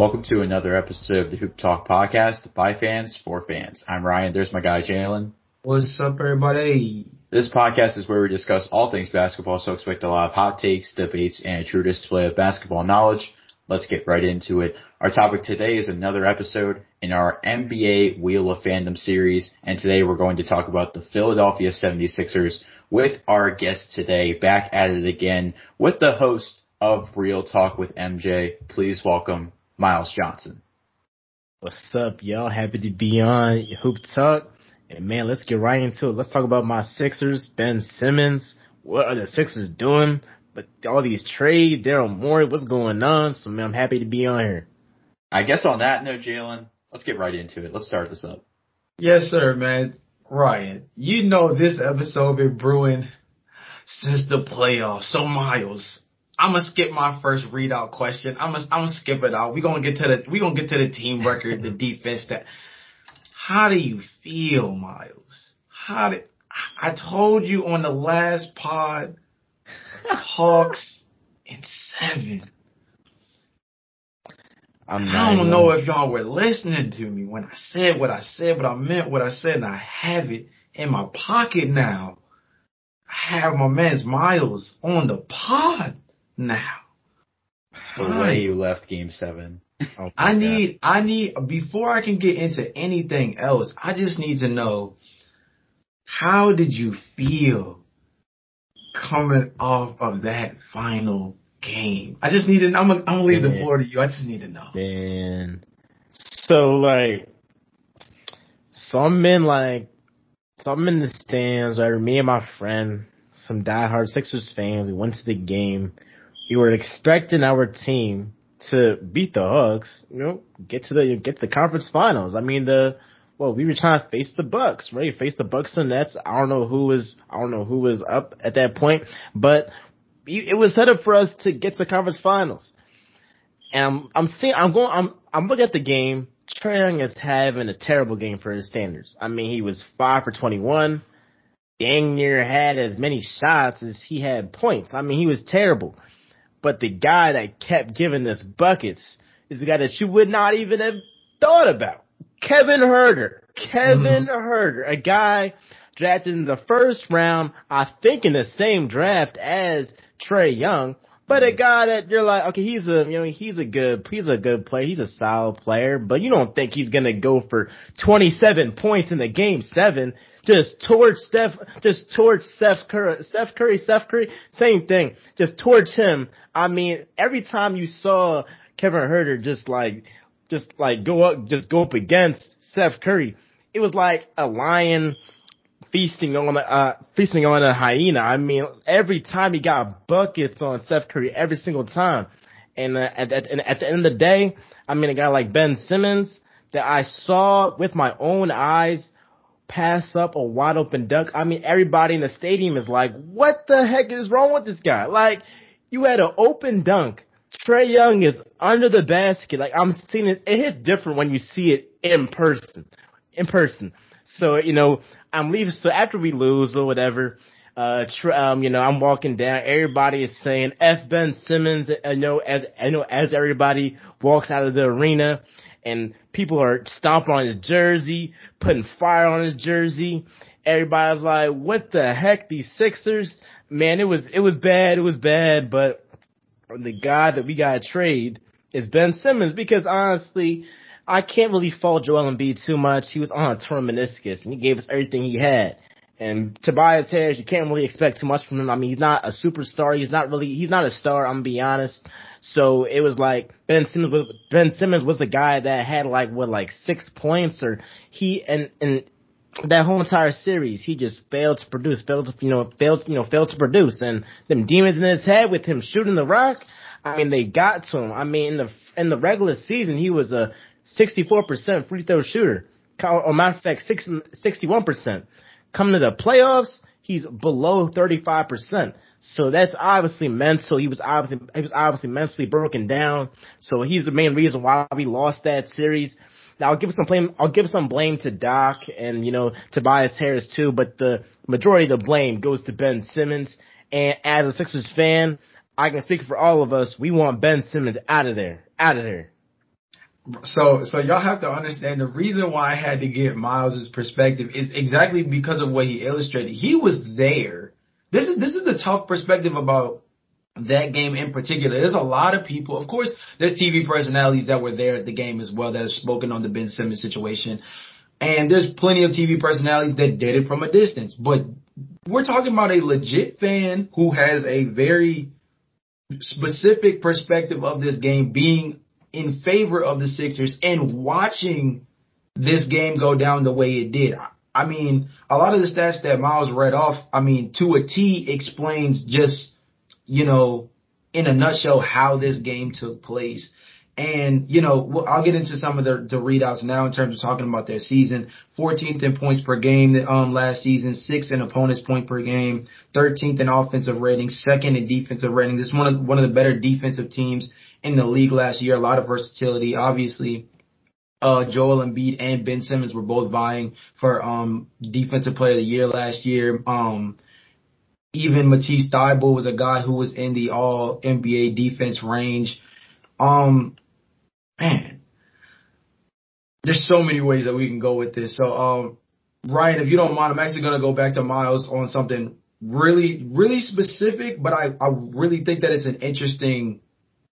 Welcome to another episode of the Hoop Talk podcast by fans for fans. I'm Ryan. There's my guy Jalen. What's up, everybody? This podcast is where we discuss all things basketball, so expect a lot of hot takes, debates, and a true display of basketball knowledge. Let's get right into it. Our topic today is another episode in our NBA Wheel of Fandom series, and today we're going to talk about the Philadelphia 76ers with our guest today, back at it again with the host of Real Talk with MJ. Please welcome Miles Johnson. What's up, y'all? Happy to be on Hoop Talk. And man, let's get right into it. Let's talk about my Sixers, Ben Simmons. What are the Sixers doing? But all these trades, Daryl Morey, what's going on? So man, I'm happy to be on here. I guess on that note, Jalen, let's get right into it. Let's start this up. Yes, sir, man. Ryan, you know this episode been brewing since the playoffs. So Miles, I'm gonna skip my first readout question. I'm gonna I'm gonna skip it out. We gonna get to the we gonna get to the team record, the defense. That how do you feel, Miles? How did I told you on the last pod, Hawks in seven. I'm I don't know if y'all were listening to me when I said what I said, but I meant what I said, and I have it in my pocket now. I have my man's Miles on the pod now. The way you left game seven. Oh, I need, I need, before I can get into anything else, I just need to know, how did you feel coming off of that final game? I just need to, I'm gonna, I'm gonna leave the floor to you. I just need to know. Man. So like, so I'm in like, so I'm in the stands, right? Me and my friend, some diehard Sixers fans, we went to the game. We were expecting our team to beat the Hawks, you know, get to the, get to the conference finals. I mean, the, well, we were trying to face the Bucks, right? Face the Bucks and Nets. I don't know who was, I don't know who was up at that point, but it was set up for us to get to the conference finals. And I'm, I'm seeing, I'm going, I'm, I'm looking at the game. Trae Young is having a terrible game for his standards. I mean, he was five for 21. Dang near had as many shots as he had points. I mean, he was terrible. But the guy that kept giving us buckets is the guy that you would not even have thought about. Kevin Huerter. Kevin mm-hmm. Huerter, a guy drafted in the first round, I think in the same draft as Trae Young, but a mm-hmm. guy that you're like, okay, he's a, you know, he's a good, he's a good player, he's a solid player, but you don't think he's gonna go for 27 points in the game seven, just torch Steph, just torch Steph Curry, Steph Curry, Steph Curry, same thing, just torch him. I mean, every time you saw Kevin Huerter just like, just like go up, just go up against Steph Curry, it was like a lion feasting on a uh, feasting on a hyena. I mean, every time he got buckets on Steph Curry, every single time. And uh, at, at, and at the end of the day, I mean, a guy like Ben Simmons that I saw with my own eyes pass up a wide open dunk. I mean, everybody in the stadium is like, "What the heck is wrong with this guy?" Like, you had an open dunk. Trae Young is under the basket. Like I'm seeing it. It hits different when you see it in person. In person. So you know, I'm leaving. So after we lose or whatever, uh, tr- um, you know, I'm walking down. Everybody is saying "F Ben Simmons." I know as I know as everybody walks out of the arena, and people are stomping on his jersey, putting fire on his jersey. Everybody's like, "What the heck? These Sixers, man! It was it was bad. It was bad." But the guy that we got to trade is Ben Simmons because honestly, I can't really fault Joel Embiid too much. He was on a torn meniscus and he gave us everything he had. And Tobias Harris, you can't really expect too much from him. I mean, he's not a superstar. He's not really, he's not a star. I'm gonna be honest. So it was like Ben Simmons was, Ben Simmons was the guy that had like, what, like six points or he, and, and that whole entire series, he just failed to produce, failed to, you know, failed, you know, failed to produce. And them demons in his head with him shooting the rock, I mean, they got to him. I mean, in the, in the regular season, he was a 64% free throw shooter. Or matter of fact, 61%. Coming to the playoffs, he's below 35%. So that's obviously mental. He was obviously, he was obviously mentally broken down. So he's the main reason why we lost that series. Now I'll give some blame, I'll give some blame to Doc and, you know, Tobias Harris too, but the majority of the blame goes to Ben Simmons. And as a Sixers fan, I can speak for all of us. We want Ben Simmons out of there, out of there. So, so y'all have to understand the reason why I had to get Miles' perspective is exactly because of what he illustrated. He was there. This is this is the tough perspective about that game in particular. There's a lot of people. Of course, there's TV personalities that were there at the game as well that have spoken on the Ben Simmons situation. And there's plenty of TV personalities that did it from a distance. But we're talking about a legit fan who has a very specific perspective of this game being in favor of the Sixers and watching this game go down the way it did. I mean, a lot of the stats that Miles read off, I mean, to a T explains just, you know, in a nutshell how this game took place. And, you know, I'll get into some of the, the readouts now in terms of talking about their season. 14th in points per game um, last season, 6th in opponent's point per game, 13th in offensive rating, 2nd in defensive rating. This is one of, one of the better defensive teams in the league last year. A lot of versatility. Obviously, uh, Joel Embiid and Ben Simmons were both vying for um, defensive player of the year last year. Um, even Matisse Thybulle was a guy who was in the all NBA defense range. Um, man, there's so many ways that we can go with this. So, um, Ryan, if you don't mind, I'm actually going to go back to Miles on something really, really specific, but I, I really think that it's an interesting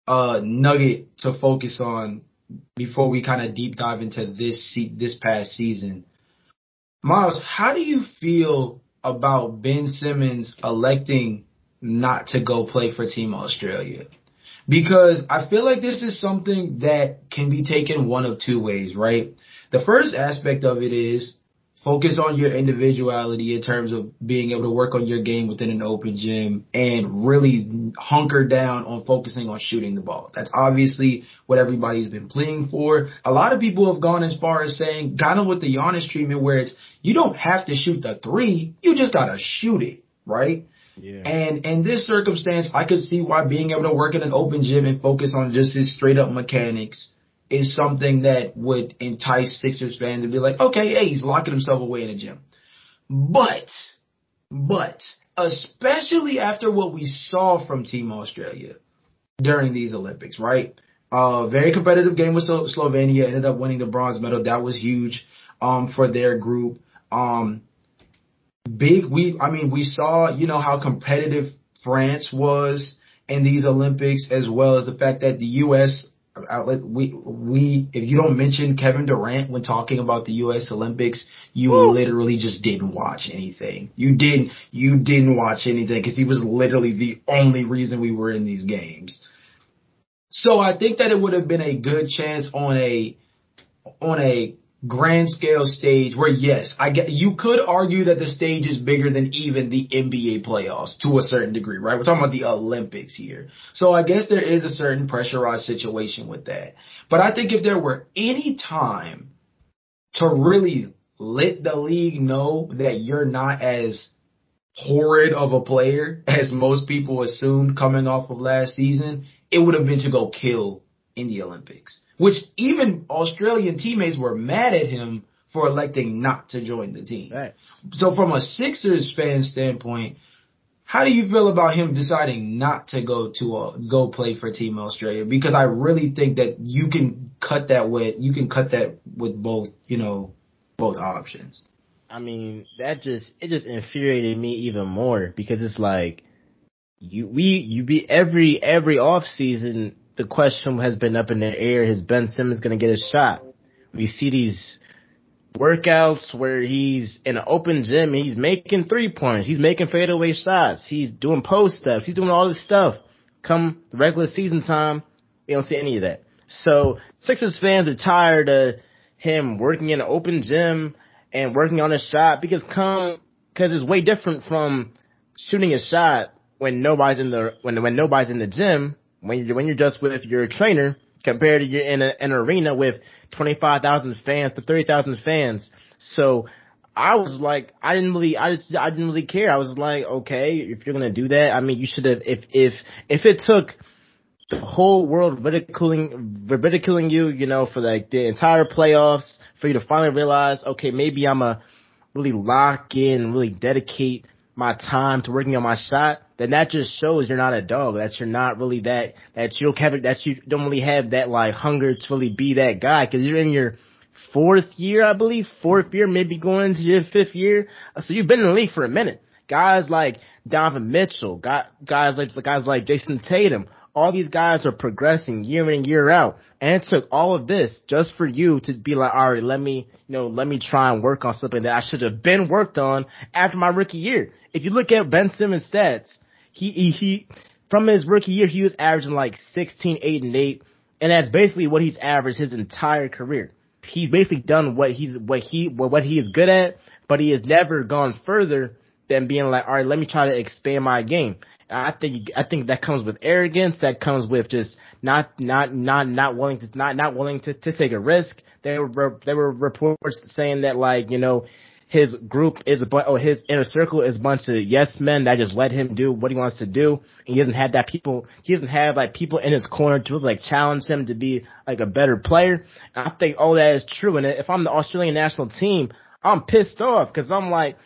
uh, nugget to focus on before we kind of deep dive into this this past season. Miles, how do you feel about Ben Simmons electing not to go play for Team Australia? Because I feel like this is something that can be taken one of two ways, right? The first aspect of it is focus on your individuality in terms of being able to work on your game within an open gym and really hunker down on focusing on shooting the ball. That's obviously what everybody's been pleading for. A lot of people have gone as far as saying, kind of with the Giannis treatment where it's, you don't have to shoot the three, you just gotta shoot it, right? Yeah. And in this circumstance, I could see why being able to work in an open gym and focus on just his straight up mechanics is something that would entice Sixers fans to be like, okay, hey, he's locking himself away in a gym. But, but, especially after what we saw from Team Australia during these Olympics, right? Uh, very competitive game with Slovenia, ended up winning the bronze medal. That was huge, um, for their group. Um, big, we, I mean, we saw, you know, how competitive France was in these Olympics as well as the fact that the U.S outlet. We we if you don't mention Kevin Durant when talking about the U.S. Olympics, you Ooh. literally just didn't watch anything. You didn't you didn't watch anything because he was literally the only reason we were in these games. So I think that it would have been a good chance on a on a grand scale stage where yes, I get you could argue that the stage is bigger than even the NBA playoffs to a certain degree, right? We're talking about the Olympics here. So I guess there is a certain pressurized situation with that. But I think if there were any time to really let the league know that you're not as horrid of a player as most people assumed coming off of last season, it would have been to go kill in the Olympics which even Australian teammates were mad at him for electing not to join the team. Right. So from a Sixers fan standpoint, how do you feel about him deciding not to go to a, go play for Team Australia? Because I really think that you can cut that with you can cut that with both you know both options. I mean that just it just infuriated me even more because it's like you we you be every every off season the question has been up in the air. Is Ben Simmons going to get a shot? We see these workouts where he's in an open gym and he's making three points. He's making fadeaway shots. He's doing post ups. He's doing all this stuff. Come regular season time, we don't see any of that. So Sixers fans are tired of him working in an open gym and working on a shot because come, cause it's way different from shooting a shot when nobody's in the, when, when nobody's in the gym when you're, when you're just with your trainer compared to you're in a, an arena with 25,000 fans to 30,000 fans. So I was like, I didn't really, I just, I didn't really care. I was like, okay, if you're gonna do that, I mean, you should have, if, if, if it took the whole world ridiculing, ridiculing you, you know, for like the entire playoffs, for you to finally realize, okay, maybe I'm a really lock in, really dedicate my time to working on my shot, then that just shows you're not a dog. That you're not really that, that you don't have, that you don't really have that like hunger to really be that guy cause you're in your fourth year, I believe, fourth year, maybe going into your fifth year. Uh, so you've been in the league for a minute. Guys like Donovan Mitchell, guys like, guys like Jayson Tatum, all these guys are progressing year in and year out. And it took all of this just for you to be like, all right, let me, you know, let me try and work on something that I should have been worked on after my rookie year. If you look at Ben Simmons stats, he, he, he from his rookie year, he was averaging like 16, 8, and 8. And that's basically what he's averaged his entire career. He's basically done what he's, what he, what he is good at, but he has never gone further than being like, all right, let me try to expand my game. I think I think that comes with arrogance. That comes with just not not not not willing to not not willing to, to take a risk. There were there were reports saying that like you know his group is a bunch, oh, his inner circle is a bunch of yes men that just let him do what he wants to do. He doesn't have that people, he doesn't have like people in his corner to like challenge him to be like a better player. And I think all that is true. And if I'm the Australian national team, I'm pissed off because I'm like,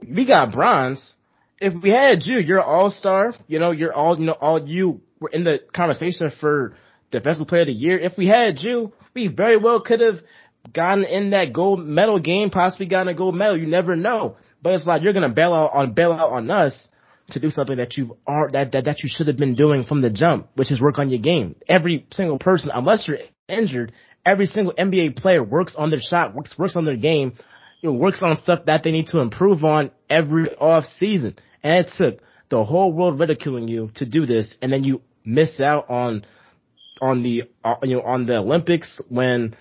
we got bronze if we had you, you're all star. You know, you're all you know, all you were in the conversation for defensive player of the year. If we had you, we very well could have gotten in that gold medal game, possibly gotten a gold medal. You never know. But it's like you're gonna bail out on bail out on us to do something that you are that, that that you should have been doing from the jump, which is work on your game. Every single person, unless you're injured, every single NBA player works on their shot, works works on their game, you know, works on stuff that they need to improve on every off season. And it took the whole world ridiculing you to do this, and then you miss out on on the uh, you know on the Olympics when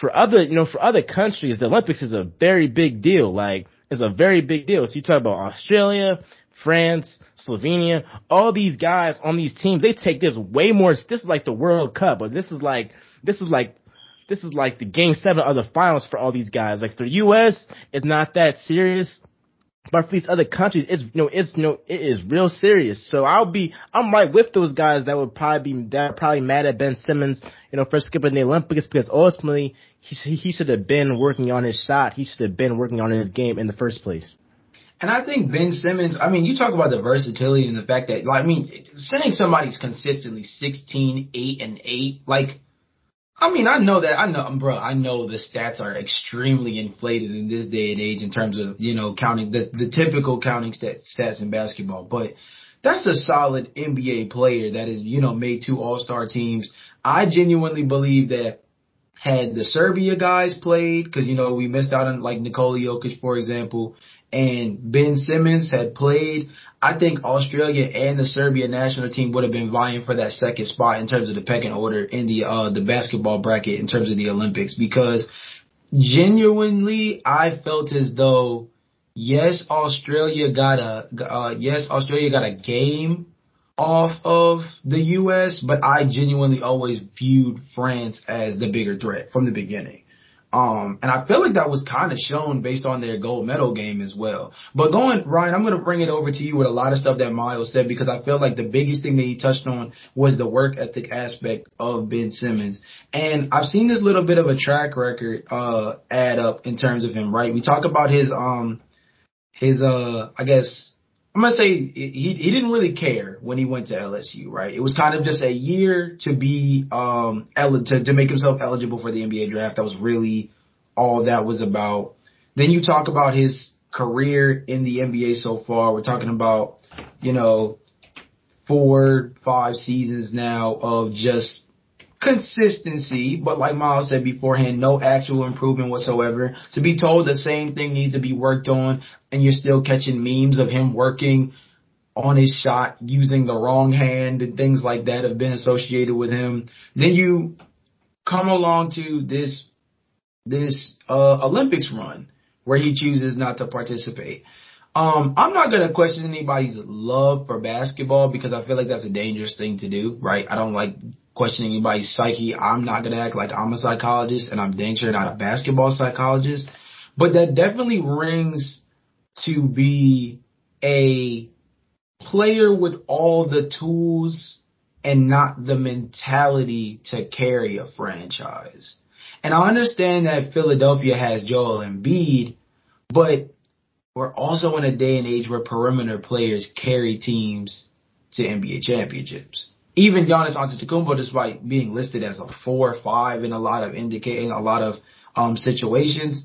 for other you know for other countries the Olympics is a very big deal. Like it's a very big deal. So you talk about Australia, France, Slovenia, all these guys on these teams, they take this way more. This is like the World Cup, but this is like this is like this is like the game seven of the finals for all these guys. Like for the U.S., it's not that serious. But for these other countries, it's you know, it's you know, it is real serious. So I'll be, I'm right with those guys that would probably be, that probably mad at Ben Simmons, you know, for skipping the Olympics because ultimately he, he should have been working on his shot. He should have been working on his game in the first place. And I think Ben Simmons, I mean, you talk about the versatility and the fact that, like, I mean, sending somebody's consistently 16, 8, and 8, like, I mean, I know that I know, bro. I know the stats are extremely inflated in this day and age in terms of you know counting the the typical counting stats, stats in basketball. But that's a solid NBA player that is you know made two All Star teams. I genuinely believe that had the Serbia guys played, because you know we missed out on like Nikola Jokic for example, and Ben Simmons had played, I think Australia and the Serbia national team would have been vying for that second spot in terms of the pecking order in the uh the basketball bracket in terms of the Olympics because genuinely I felt as though yes Australia got a uh, yes Australia got a game off of the US but I genuinely always viewed France as the bigger threat from the beginning. Um, and I feel like that was kind of shown based on their gold medal game as well. But going, Ryan, I'm going to bring it over to you with a lot of stuff that Miles said because I feel like the biggest thing that he touched on was the work ethic aspect of Ben Simmons. And I've seen this little bit of a track record, uh, add up in terms of him, right? We talk about his, um, his, uh, I guess, I'm gonna say he he didn't really care when he went to LSU, right? It was kind of just a year to be um el- to to make himself eligible for the NBA draft. That was really all that was about. Then you talk about his career in the NBA so far. We're talking about you know four five seasons now of just consistency, but like Miles said beforehand, no actual improvement whatsoever. To be told the same thing needs to be worked on and you're still catching memes of him working on his shot using the wrong hand and things like that have been associated with him. Then you come along to this this uh, Olympics run where he chooses not to participate. Um, I'm not gonna question anybody's love for basketball because I feel like that's a dangerous thing to do, right? I don't like questioning anybody's psyche. I'm not gonna act like I'm a psychologist and I'm dang sure not a basketball psychologist. But that definitely rings to be a player with all the tools and not the mentality to carry a franchise. And I understand that Philadelphia has Joel Embiid, but we're also in a day and age where perimeter players carry teams to NBA championships. Even Giannis Antetokounmpo, despite being listed as a four or five in a lot of indicating a lot of um, situations,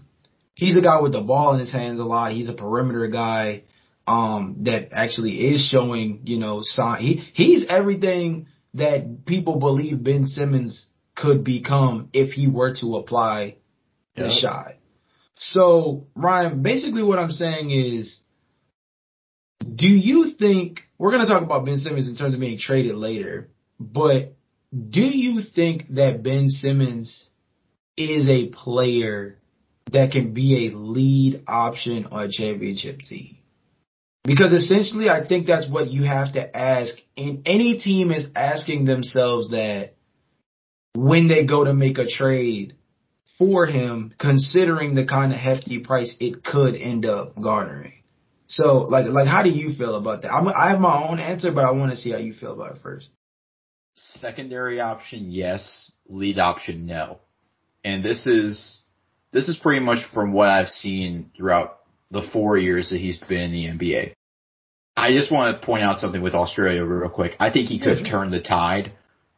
he's a guy with the ball in his hands a lot. He's a perimeter guy um, that actually is showing, you know, sign. He he's everything that people believe Ben Simmons could become if he were to apply the yep. shot. So, Ryan, basically what I'm saying is, do you think we're going to talk about Ben Simmons in terms of being traded later, but do you think that Ben Simmons is a player that can be a lead option on a championship team? Because essentially, I think that's what you have to ask. And any team is asking themselves that when they go to make a trade for him, considering the kind of hefty price it could end up garnering. So, like, like, how do you feel about that? I'm, I have my own answer, but I want to see how you feel about it first. Secondary option, yes. Lead option, no. And this is this is pretty much from what I've seen throughout the four years that he's been in the NBA. I just want to point out something with Australia real quick. I think he could have mm-hmm. turned the tide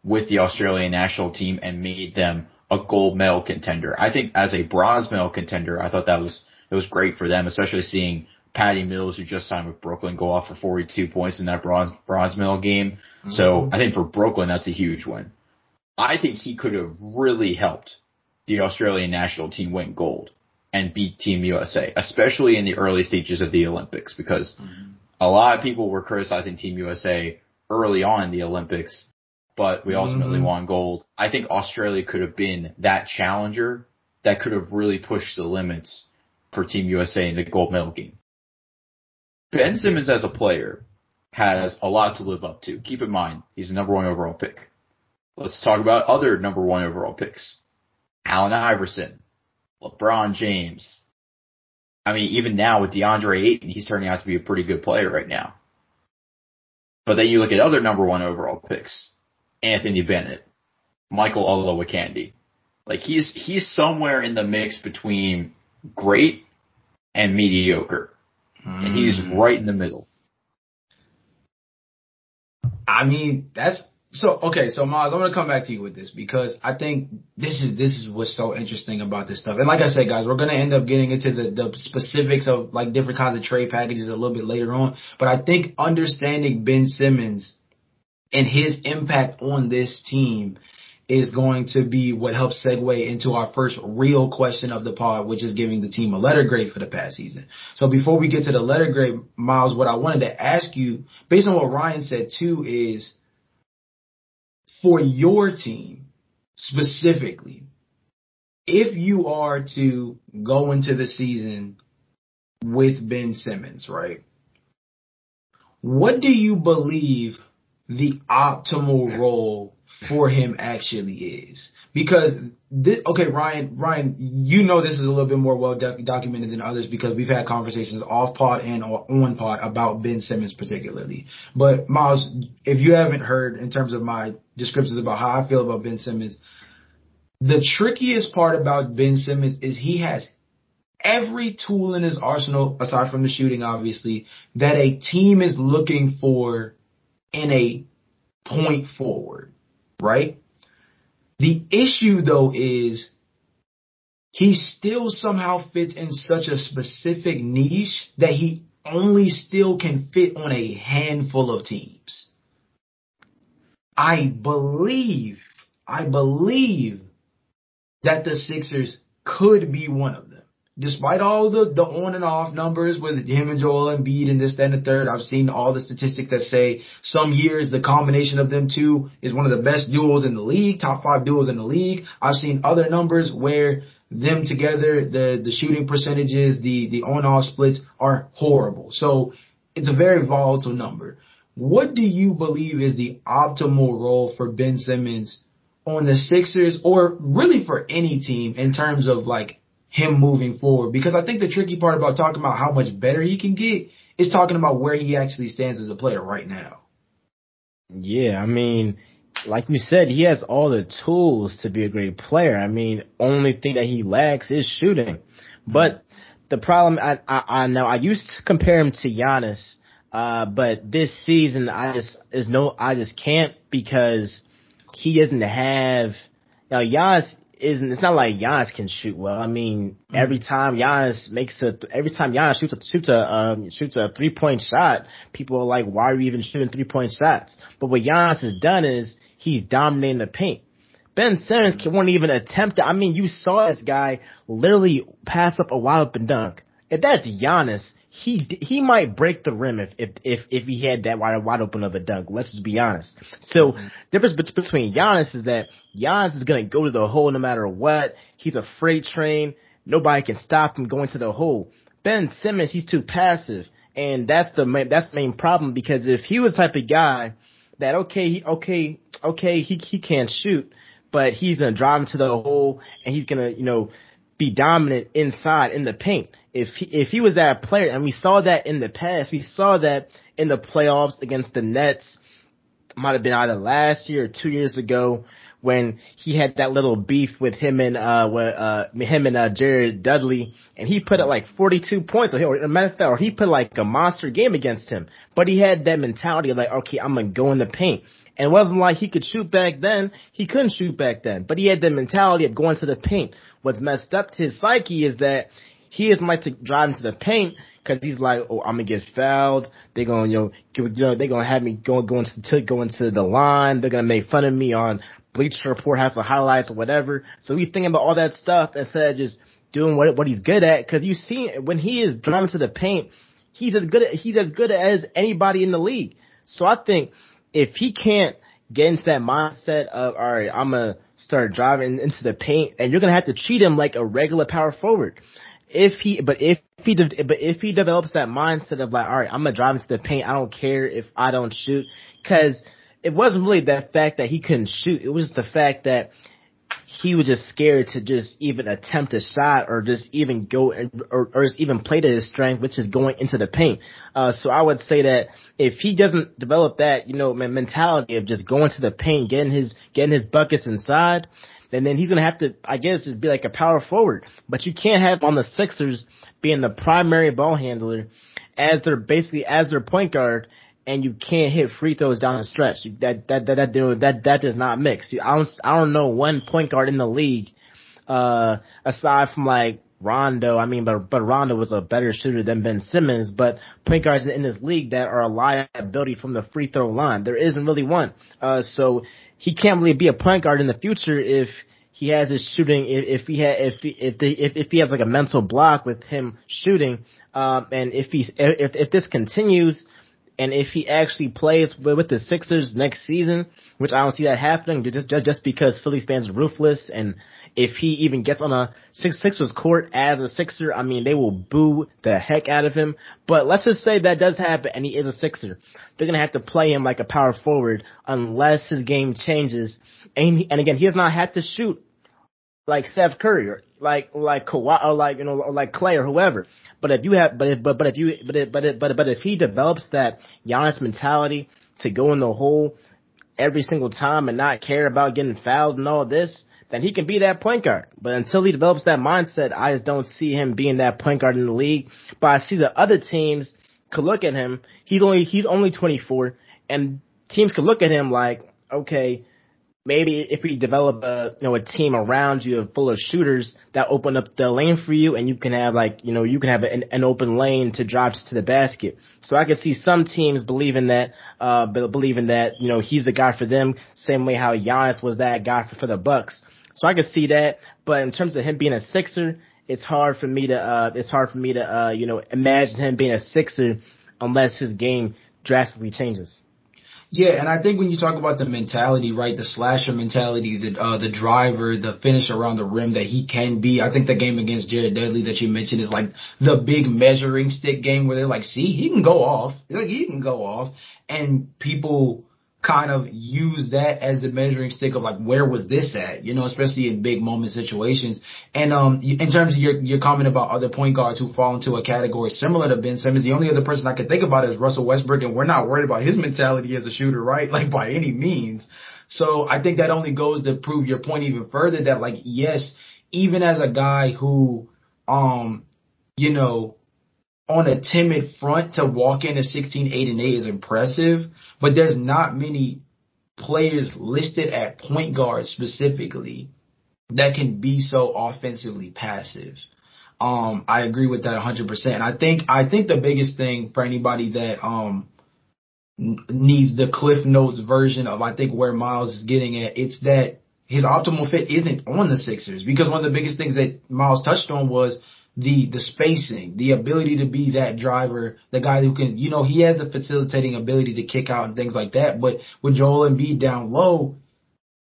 with the Australian national team and made them a gold medal contender. I think as a bronze medal contender, I thought that was it was great for them, especially seeing Patty Mills, who just signed with Brooklyn, go off for 42 points in that bronze bronze medal game. Mm-hmm. So I think for Brooklyn, that's a huge win. I think he could have really helped the Australian national team win gold and beat Team USA, especially in the early stages of the Olympics, because mm-hmm. a lot of people were criticizing Team USA early on in the Olympics, but we ultimately mm-hmm. won gold. I think Australia could have been that challenger that could have really pushed the limits for Team USA in the gold medal game. Ben Simmons as a player has a lot to live up to. Keep in mind, he's a number one overall pick. Let's talk about other number one overall picks. Allen Iverson, LeBron James. I mean, even now with DeAndre Ayton, he's turning out to be a pretty good player right now. But then you look at other number one overall picks. Anthony Bennett, Michael Olowokandi. Like he's, he's somewhere in the mix between great and mediocre. Mm. And he's hmm. right in the middle. I mean, that's so okay, so Miles, I'm gonna come back to you with this because I think this is this is what's so interesting about this stuff. And like I said, guys, we're gonna end up getting into the, the specifics of like different kinds of trade packages a little bit later on. But I think understanding Ben Simmons and his impact on this team is going to be what helps segue into our first real question of the pod, which is giving the team a letter grade for the past season. So before we get to the letter grade, Miles, what I wanted to ask you, based on what Ryan said too, is for your team specifically, if you are to go into the season with Ben Simmons, right? What do you believe the optimal role for him actually is? Because this, okay, Ryan, Ryan, you know this is a little bit more well documented than others because we've had conversations off pod and on pod about Ben Simmons particularly. But Miles, if you haven't heard in terms of my descriptions about how I feel about Ben Simmons, the trickiest part about Ben Simmons is he has every tool in his arsenal, aside from the shooting, obviously, that a team is looking for in a point forward, right? The issue though is he still somehow fits in such a specific niche that he only still can fit on a handful of teams. I believe, I believe that the Sixers could be one of despite all the, the on and off numbers with him and Joel Embiid and this, and the third, I've seen all the statistics that say some years the combination of them two is one of the best duels in the league, top five duels in the league. I've seen other numbers where them together, the, the shooting percentages, the, the on off splits are horrible. So it's a very volatile number. What do you believe is the optimal role for Ben Simmons on the Sixers or really for any team in terms of like him moving forward. Because I think the tricky part about talking about how much better he can get is talking about where he actually stands as a player right now. Yeah, I mean, like you said, he has all the tools to be a great player. I mean, only thing that he lacks is shooting. But the problem I, I I know I used to compare him to Giannis, uh, but this season I just is no I just can't because he doesn't have. Now, Giannis isn't. It's not like Giannis can shoot well. I mean, mm-hmm. every time Giannis makes a, every time Giannis shoots a shoots a um, shoots a three point shot, people are like, "Why are you even shooting three point shots?" But what Giannis has done is he's dominating the paint. Ben Simmons won't even attempt it. I mean, you saw this guy literally pass up a wide open dunk. If that's Giannis, he he might break the rim if if if, if he had that wide wide open of a dunk. Let's just be honest. So mm-hmm. difference between Giannis is that Giannis is gonna go to the hole no matter what. He's a freight train. Nobody can stop him going to the hole. Ben Simmons, he's too passive, and that's the main, that's the main problem because if he was the type of guy that okay he okay okay he he can't shoot, but he's gonna drive him to the hole and he's gonna you know be dominant inside in the paint. If he, if he was that player, and we saw that in the past, we saw that in the playoffs against the Nets, might have been either last year or two years ago when he had that little beef with him and uh, with, uh him and uh, Jared Dudley, and he put up like 42 points. Or, a matter of fact, or he put like a monster game against him. But he had that mentality of like, okay, I'm gonna go in the paint. And it wasn't like he could shoot back then. He couldn't shoot back then. But he had the mentality of going to the paint what's messed up his psyche is that he is like to drive into the paint because he's like, oh, I'm gonna get fouled. They're gonna, you know, they're gonna have me going going to go into the line. They're gonna make fun of me on Bleacher Report, has the highlights or whatever. So he's thinking about all that stuff instead of just doing what what he's good at. Because you see, when he is driving to the paint, he's as good he's as good as anybody in the league. So I think if he can't get into that mindset of all right, I'm gonna start driving into the paint, and you're gonna have to treat him like a regular power forward. If he, but if he, de- but if he develops that mindset of like, all right, I'm gonna drive into the paint. I don't care if I don't shoot, because it wasn't really that fact that he couldn't shoot. It was the fact that he was just scared to just even attempt a shot or just even go or, or just even play to his strength, which is going into the paint. Uh, so I would say that if he doesn't develop that, you know, mentality of just going to the paint, getting his, getting his buckets inside, then then he's gonna have to, I guess, just be like a power forward. But you can't have on the Sixers being the primary ball handler as their basically as their point guard and you can't hit free throws down the stretch. That that that that that that does not mix. I don't I don't know one point guard in the league, uh, aside from like Rondo. I mean, but but Rondo was a better shooter than Ben Simmons. But point guards in this league that are a liability from the free throw line, there isn't really one. Uh, so he can't really be a point guard in the future if he has his shooting. If, if he had if he, if, the, if if he has like a mental block with him shooting, um, and if he's if if this continues and if he actually plays with the Sixers next season, which I don't see that happening, just just, just because Philly fans are ruthless, and if he even gets on a six Sixers court as a Sixer, I mean they will boo the heck out of him. But let's just say that does happen, and he is a Sixer. They're gonna have to play him like a power forward unless his game changes. And and again, he does not have to shoot like Steph Curry or like like Kawhi or like you know or like Clay or whoever. But if you have, but if, but but if you, but if, but if, but but if he develops that Giannis mentality to go in the hole every single time and not care about getting fouled and all this, then he can be that point guard. But until he develops that mindset, I just don't see him being that point guard in the league. But I see the other teams could look at him. He's only he's only 24, and teams could look at him like, okay, maybe if we develop a you know a team around you full of shooters that open up the lane for you and you can have like you know you can have an, an open lane to drive to the basket. So i can see some teams believing that uh believing that you know he's the guy for them same way how Giannis was that guy for, for the bucks. So i can see that but in terms of him being a sixer it's hard for me to uh it's hard for me to uh you know imagine him being a sixer unless his game drastically changes yeah, and I think when you talk about the mentality, right, the slasher mentality, the uh, the driver, the finish around the rim that he can be, I think the game against Jared Dudley that you mentioned is like the big measuring stick game where they're like, see, he can go off, like he can go off, and people kind of use that as the measuring stick of like where was this at, you know, especially in big moment situations. And um, in terms of your your comment about other point guards who fall into a category similar to Ben Simmons, the only other person I could think about is Russell Westbrook, and we're not worried about his mentality as a shooter, right? Like by any means. So I think that only goes to prove your point even further that like yes, even as a guy who um you know, on a timid front to walk into 16, 8 and 8 is impressive, but there's not many players listed at point guard specifically that can be so offensively passive. Um, I agree with that 100%. I think, I think the biggest thing for anybody that, um, needs the Cliff Notes version of, I think, where Miles is getting at, it's that his optimal fit isn't on the Sixers because one of the biggest things that Miles touched on was the the spacing, the ability to be that driver, the guy who can, you know, he has the facilitating ability to kick out and things like that. But with Joel Embiid down low,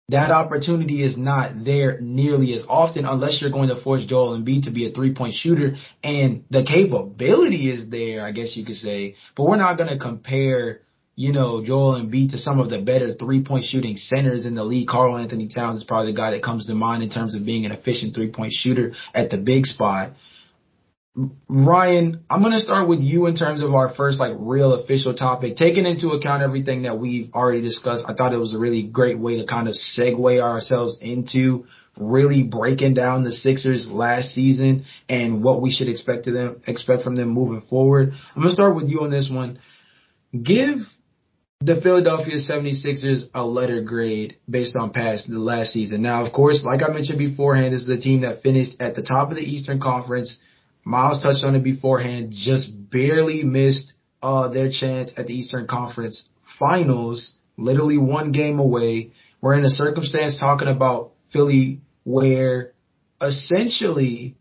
that opportunity is not there nearly as often unless you're going to force Joel Embiid to be a three point shooter. And the capability is there, I guess you could say. But we're not going to compare you know, Joel Embiid to some of the better three point shooting centers in the league. Karl-Anthony Towns is probably the guy that comes to mind in terms of being an efficient three point shooter at the big spot. Ryan, I'm going to start with you in terms of our first like real official topic. Taking into account everything that we've already discussed, I thought it was a really great way to kind of segue ourselves into really breaking down the Sixers last season and what we should expect to them expect from them moving forward. I'm going to start with you on this one. Give the Philadelphia 76ers a letter grade based on past the last season. Now, of course, like I mentioned beforehand, this is a team that finished at the top of the Eastern Conference. Miles touched on it beforehand, just barely missed uh, their chance at the Eastern Conference Finals, literally one game away. We're in a circumstance talking about Philly where essentially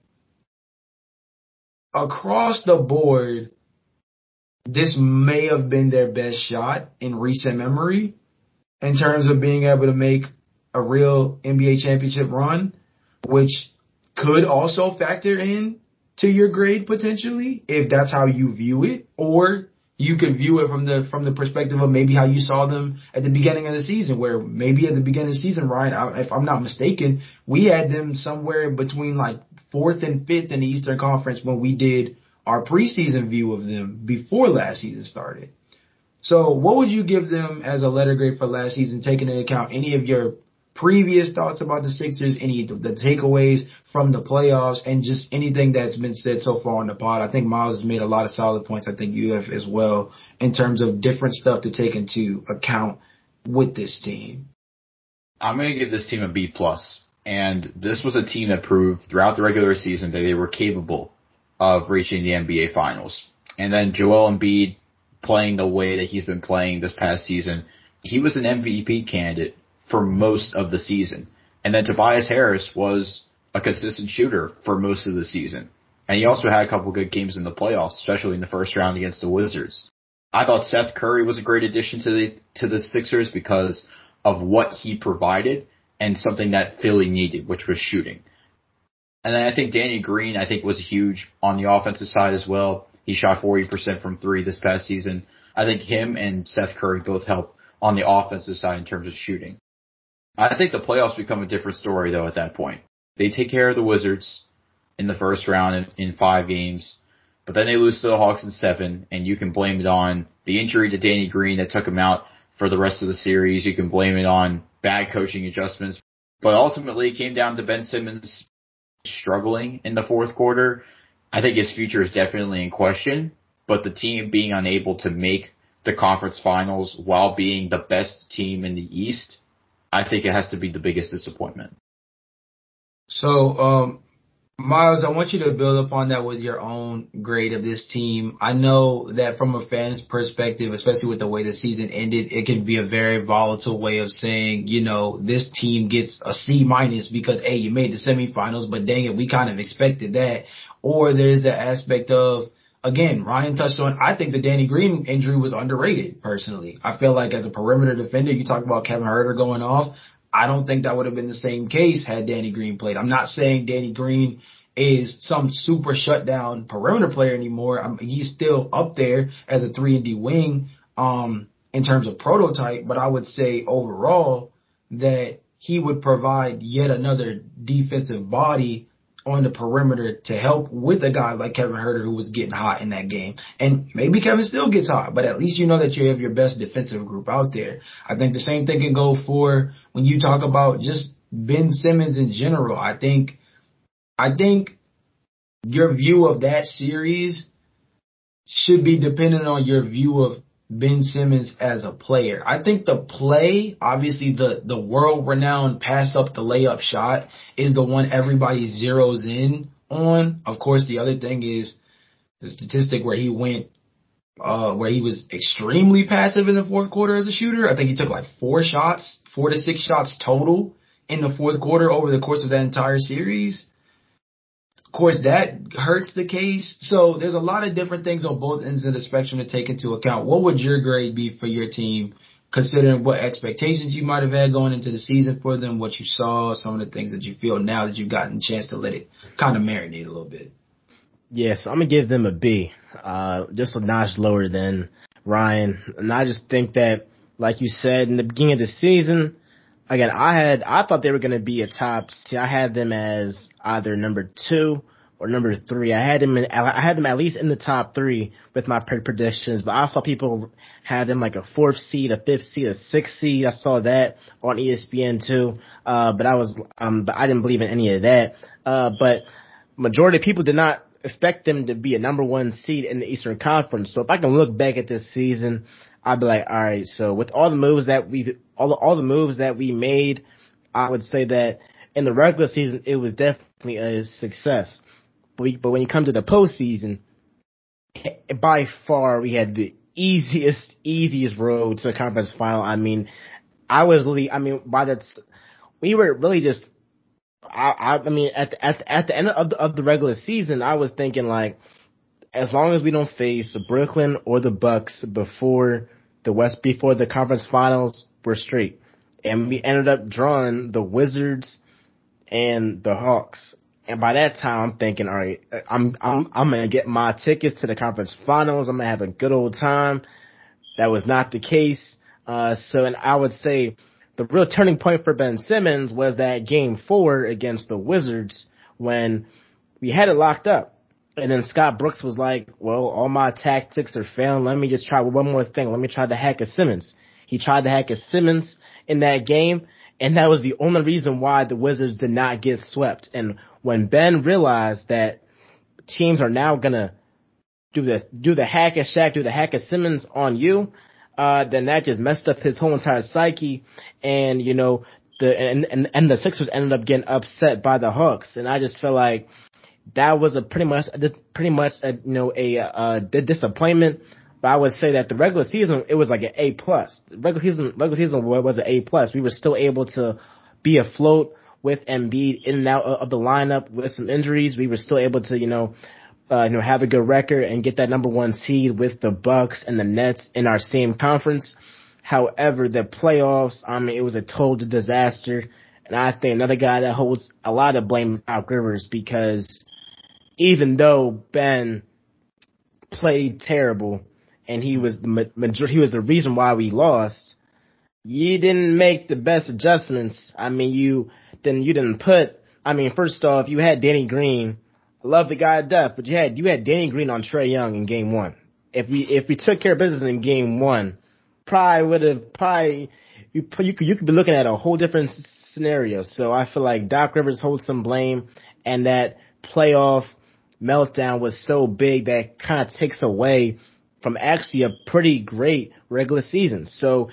across the board, this may have been their best shot in recent memory in terms of being able to make a real NBA championship run, which could also factor in to your grade potentially if that's how you view it or you could view it from the from the perspective of maybe how you saw them at the beginning of the season where maybe at the beginning of the season Ryan if I'm not mistaken we had them somewhere between like fourth and fifth in the Eastern Conference when we did our preseason view of them before last season started. So what would you give them as a letter grade for last season, taking into account any of your previous thoughts about the Sixers, any the takeaways from the playoffs, and just anything that's been said so far on the pod? I think Miles has made a lot of solid points. I think you have as well in terms of different stuff to take into account with this team. I'm going to give this team a B. And this was a team that proved throughout the regular season that they were capable of reaching the NBA Finals. And then Joel Embiid playing the way that he's been playing this past season, he was an MVP candidate for most of the season. And then Tobias Harris was a consistent shooter for most of the season. And he also had a couple good games in the playoffs, especially in the first round against the Wizards. I thought Seth Curry was a great addition to the to the Sixers because of what he provided and something that Philly needed, which was shooting. And then I think Danny Green, I think, was huge on the offensive side as well. He shot 40% from three this past season. I think him and Seth Curry both help on the offensive side in terms of shooting. I think the playoffs become a different story though at that point. They take care of the Wizards in the first round in, in five games, but then they lose to the Hawks in seven, and you can blame it on the injury to Danny Green that took him out for the rest of the series. You can blame it on bad coaching adjustments, but ultimately it came down to Ben Simmons struggling in the fourth quarter. I think his future is definitely in question, but the team being unable to make the conference finals while being the best team in the East, I think it has to be the biggest disappointment. So, um, Miles, I want you to build upon that with your own grade of this team. I know that from a fan's perspective, especially with the way the season ended, it can be a very volatile way of saying, you know, this team gets a C minus because, hey, you made the semifinals, but dang it, we kind of expected that. Or there's the aspect of, again, Ryan touched on, I think the Danny Green injury was underrated personally. I feel like as a perimeter defender, you talk about Kevin Huerter going off. I don't think that would have been the same case had Danny Green played. I'm not saying Danny Green is some super shutdown perimeter player anymore. I he's still up there as a three and D wing, um, in terms of prototype, but I would say overall that he would provide yet another defensive body on the perimeter to help with a guy like Kevin Huerter who was getting hot in that game. And maybe Kevin still gets hot, but at least you know that you have your best defensive group out there. I think the same thing can go for when you talk about just Ben Simmons in general. I think, I think your view of that series should be dependent on your view of Ben Simmons as a player. I think the play, obviously the, the world renowned pass up the layup shot is the one everybody zeroes in on. Of course, the other thing is the statistic where he went, uh, where he was extremely passive in the fourth quarter as a shooter. I think he took like four shots, four to six shots total in the fourth quarter over the course of that entire series course, that hurts the case. So there's a lot of different things on both ends of the spectrum to take into account. What would your grade be for your team, considering what expectations you might have had going into the season for them, what you saw, some of the things that you feel now that you've gotten a chance to let it kind of marinate a little bit? Yes, I'm gonna give them a B, uh, just a notch lower than Ryan, and I just think that, like you said in the beginning of the season, again, I had I thought they were going to be a top. See, I had them as either number two or number three. I had them in, I had them at least in the top three with my predictions, but I saw people had them like a fourth seed, a fifth seed, a sixth seed. I saw that on ESPN too. Uh, but I was, um, but I didn't believe in any of that. Uh, but majority of people did not expect them to be a number one seed in the Eastern Conference. So if I can look back at this season, I'd be like, all right, so with all the moves that we, all all the moves that we made, I would say that in the regular season, it was definitely a success. But, we, but when you come to the postseason, by far we had the easiest, easiest road to the conference final. I mean, I was really, I mean, by that, we were really just, I, I, mean, at the, at the, at the end of the, of the regular season, I was thinking like, as long as we don't face Brooklyn or the Bucks before the West, before the conference finals, were straight. And we ended up drawing the Wizards and the Hawks. And by that time, I'm thinking, all right, I'm I'm I'm gonna get my tickets to the conference finals. I'm gonna have a good old time. That was not the case. Uh, so, and I would say the real turning point for Ben Simmons was that game four against the Wizards when we had it locked up. And then Scott Brooks was like, well, all my tactics are failing. Let me just try one more thing. Let me try the hack of Simmons. He tried the hack of Simmons in that game. And that was the only reason why the Wizards did not get swept. And when Ben realized that teams are now gonna do this, do the hack of Shaq, do the hack of Simmons on you, uh, then that just messed up his whole entire psyche. And, you know, the, and, and, and the Sixers ended up getting upset by the Hawks. And I just felt like that was a pretty much, pretty much a, you know, a, a, a disappointment. But I would say that the regular season, it was like an A plus. Regular season, regular season was an A plus. We were still able to be afloat with Embiid in and out of the lineup with some injuries. We were still able to, you know, uh, you know, have a good record and get that number one seed with the Bucks and the Nets in our same conference. However, the playoffs, I mean, it was a total disaster. And I think another guy that holds a lot of blame is Doc Rivers because even though Ben played terrible, and he was the major, he was the reason why we lost. You didn't make the best adjustments. I mean, you then you didn't put. I mean, first off, you had Danny Green. I love the guy to death, but you had you had Danny Green on Trae Young in Game One. If we if we took care of business in Game One, probably would have probably you you could you could be looking at a whole different scenario. So I feel like Doc Rivers holds some blame, and that playoff meltdown was so big that kind of takes away from actually a pretty great regular season. So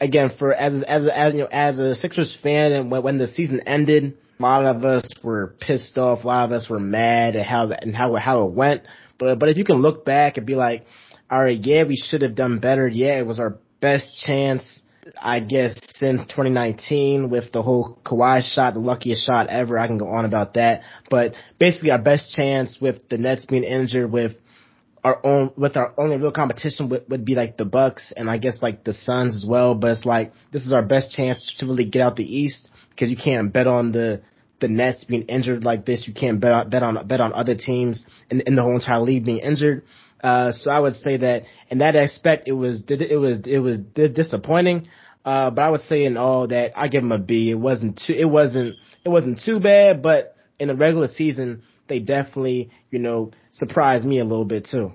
again, for as as as you know, as a Sixers fan, and when, when the season ended, a lot of us were pissed off. A lot of us were mad at how and how how it went. But but if you can look back and be like, all right, yeah, we should have done better. Yeah, it was our best chance. I guess since 2019 with the whole Kawhi shot, the luckiest shot ever. I can go on about that, but basically our best chance with the Nets being injured, with our own with our only real competition would, would be like the Bucks and I guess like the Suns as well. But it's like this is our best chance to really get out the East because you can't bet on the the Nets being injured like this. You can't bet on bet on bet on other teams in, in the whole entire league being injured. Uh, so I would say that in that aspect it was it was it was disappointing. Uh, but I would say in all that I give them a B. It wasn't too it wasn't it wasn't too bad, but in the regular season they definitely, you know, surprised me a little bit too.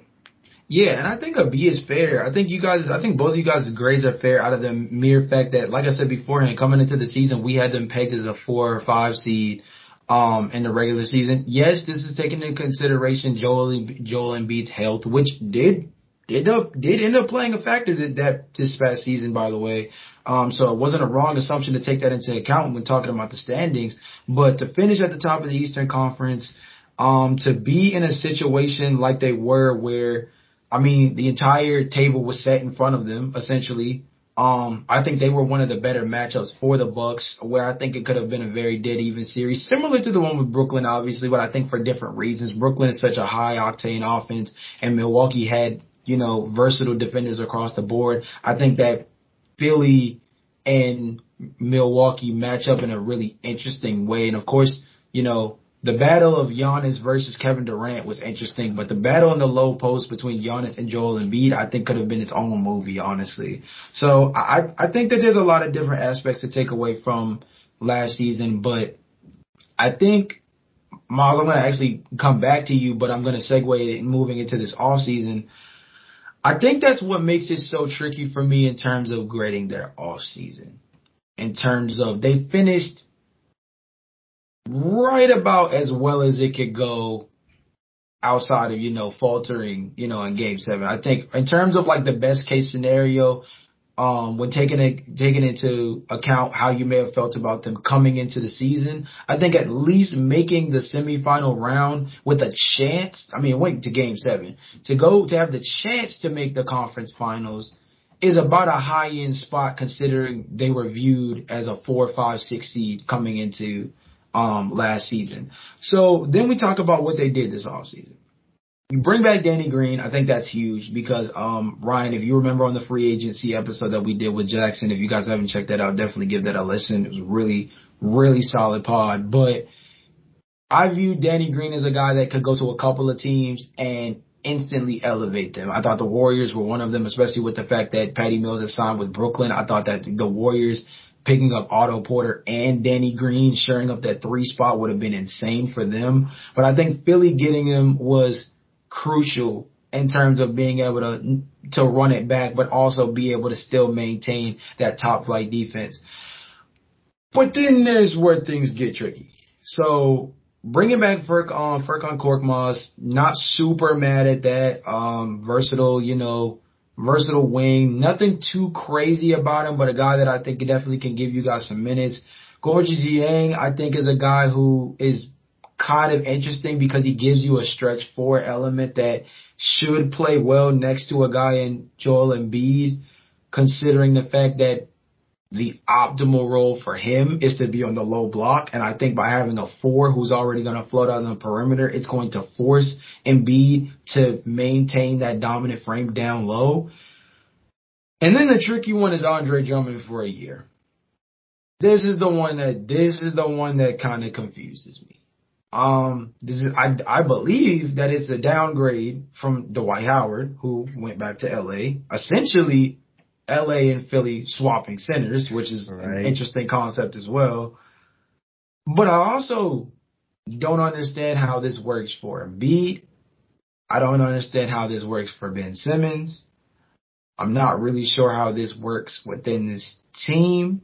Yeah, and I think a B is fair. I think you guys, I think both of you guys' grades are fair out of the mere fact that, like I said beforehand, coming into the season, we had them pegged as a four or five seed. Um, in the regular season. Yes, this is taking into consideration Joel Joel Embiid's health, which did did up did end up playing a factor that, that this past season, by the way. Um, so it wasn't a wrong assumption to take that into account when talking about the standings. But to finish at the top of the Eastern Conference, um, to be in a situation like they were where, I mean, the entire table was set in front of them, essentially. Um, I think they were one of the better matchups for the Bucks, where I think it could have been a very dead even series, similar to the one with Brooklyn, obviously, but I think for different reasons. Brooklyn is such a high octane offense, and Milwaukee had, you know, versatile defenders across the board. I think that Philly and Milwaukee match up in a really interesting way, and of course, you know, the battle of Giannis versus Kevin Durant was interesting, but the battle in the low post between Giannis and Joel Embiid, I think could have been its own movie, honestly. So I, I think that there's a lot of different aspects to take away from last season, but I think, Miles, I'm going to actually come back to you, but I'm going to segue it and moving into this off season. I think that's what makes it so tricky for me in terms of grading their off season. In terms of they finished right about as well as it could go outside of, you know, faltering, you know, in game seven. I think in terms of like the best case scenario, um, when taking it, taking into account how you may have felt about them coming into the season, I think at least making the semifinal round with a chance, I mean, wait to game seven, to go, to have the chance to make the conference finals is about a high end spot considering they were viewed as a four, five, six seed coming into um, last season. So then we talk about what they did this offseason. You bring back Danny Green. I think that's huge because, um, Ryan, if you remember on the free agency episode that we did with Jackson, if you guys haven't checked that out, definitely give that a listen. It was really, really solid pod. But I view Danny Green as a guy that could go to a couple of teams and instantly elevate them. I thought the Warriors were one of them, especially with the fact that Patty Mills has signed with Brooklyn. I thought that the Warriors picking up Otto Porter and Danny Green, sharing up that three spot would have been insane for them. But I think Philly getting him was crucial in terms of being able to to run it back, but also be able to still maintain that top flight defense. But then there's where things get tricky. So bringing back Furk on uh, Furkan Korkmaz, not super mad at that. Um, versatile, you know, versatile wing. Nothing too crazy about him, but a guy that I think definitely can give you guys some minutes. Gorgui Dieng, I think, is a guy who is kind of interesting because he gives you a stretch four element that should play well next to a guy in Joel Embiid, considering the fact that the optimal role for him is to be on the low block. And I think by having a four who's already going to float out on the perimeter, it's going to force Embiid to maintain that dominant frame down low. And then the tricky one is Andre Drummond for a year. This is the one that, this is the one that kind of confuses me. Um, this is, I, I believe that it's a downgrade from Dwight Howard, who went back to LA, essentially LA and Philly swapping centers, which is right. an interesting concept as well. But I also don't understand how this works for Embiid. I don't understand how this works for Ben Simmons. I'm not really sure how this works within this team.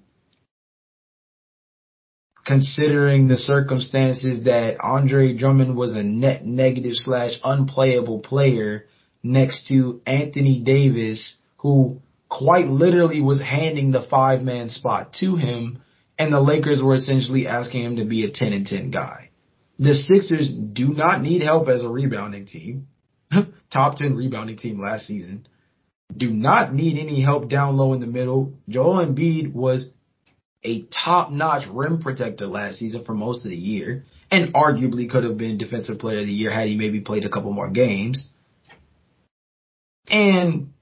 Considering the circumstances that Andre Drummond was a net negative slash unplayable player next to Anthony Davis, who quite literally was handing the five man spot to him and the Lakers were essentially asking him to be a 10 and 10 guy. The Sixers do not need help as a rebounding team. Top 10 rebounding team last season. Do not need any help down low in the middle. Joel Embiid was a top notch rim protector last season for most of the year and arguably could have been defensive player of the year had he maybe played a couple more games. And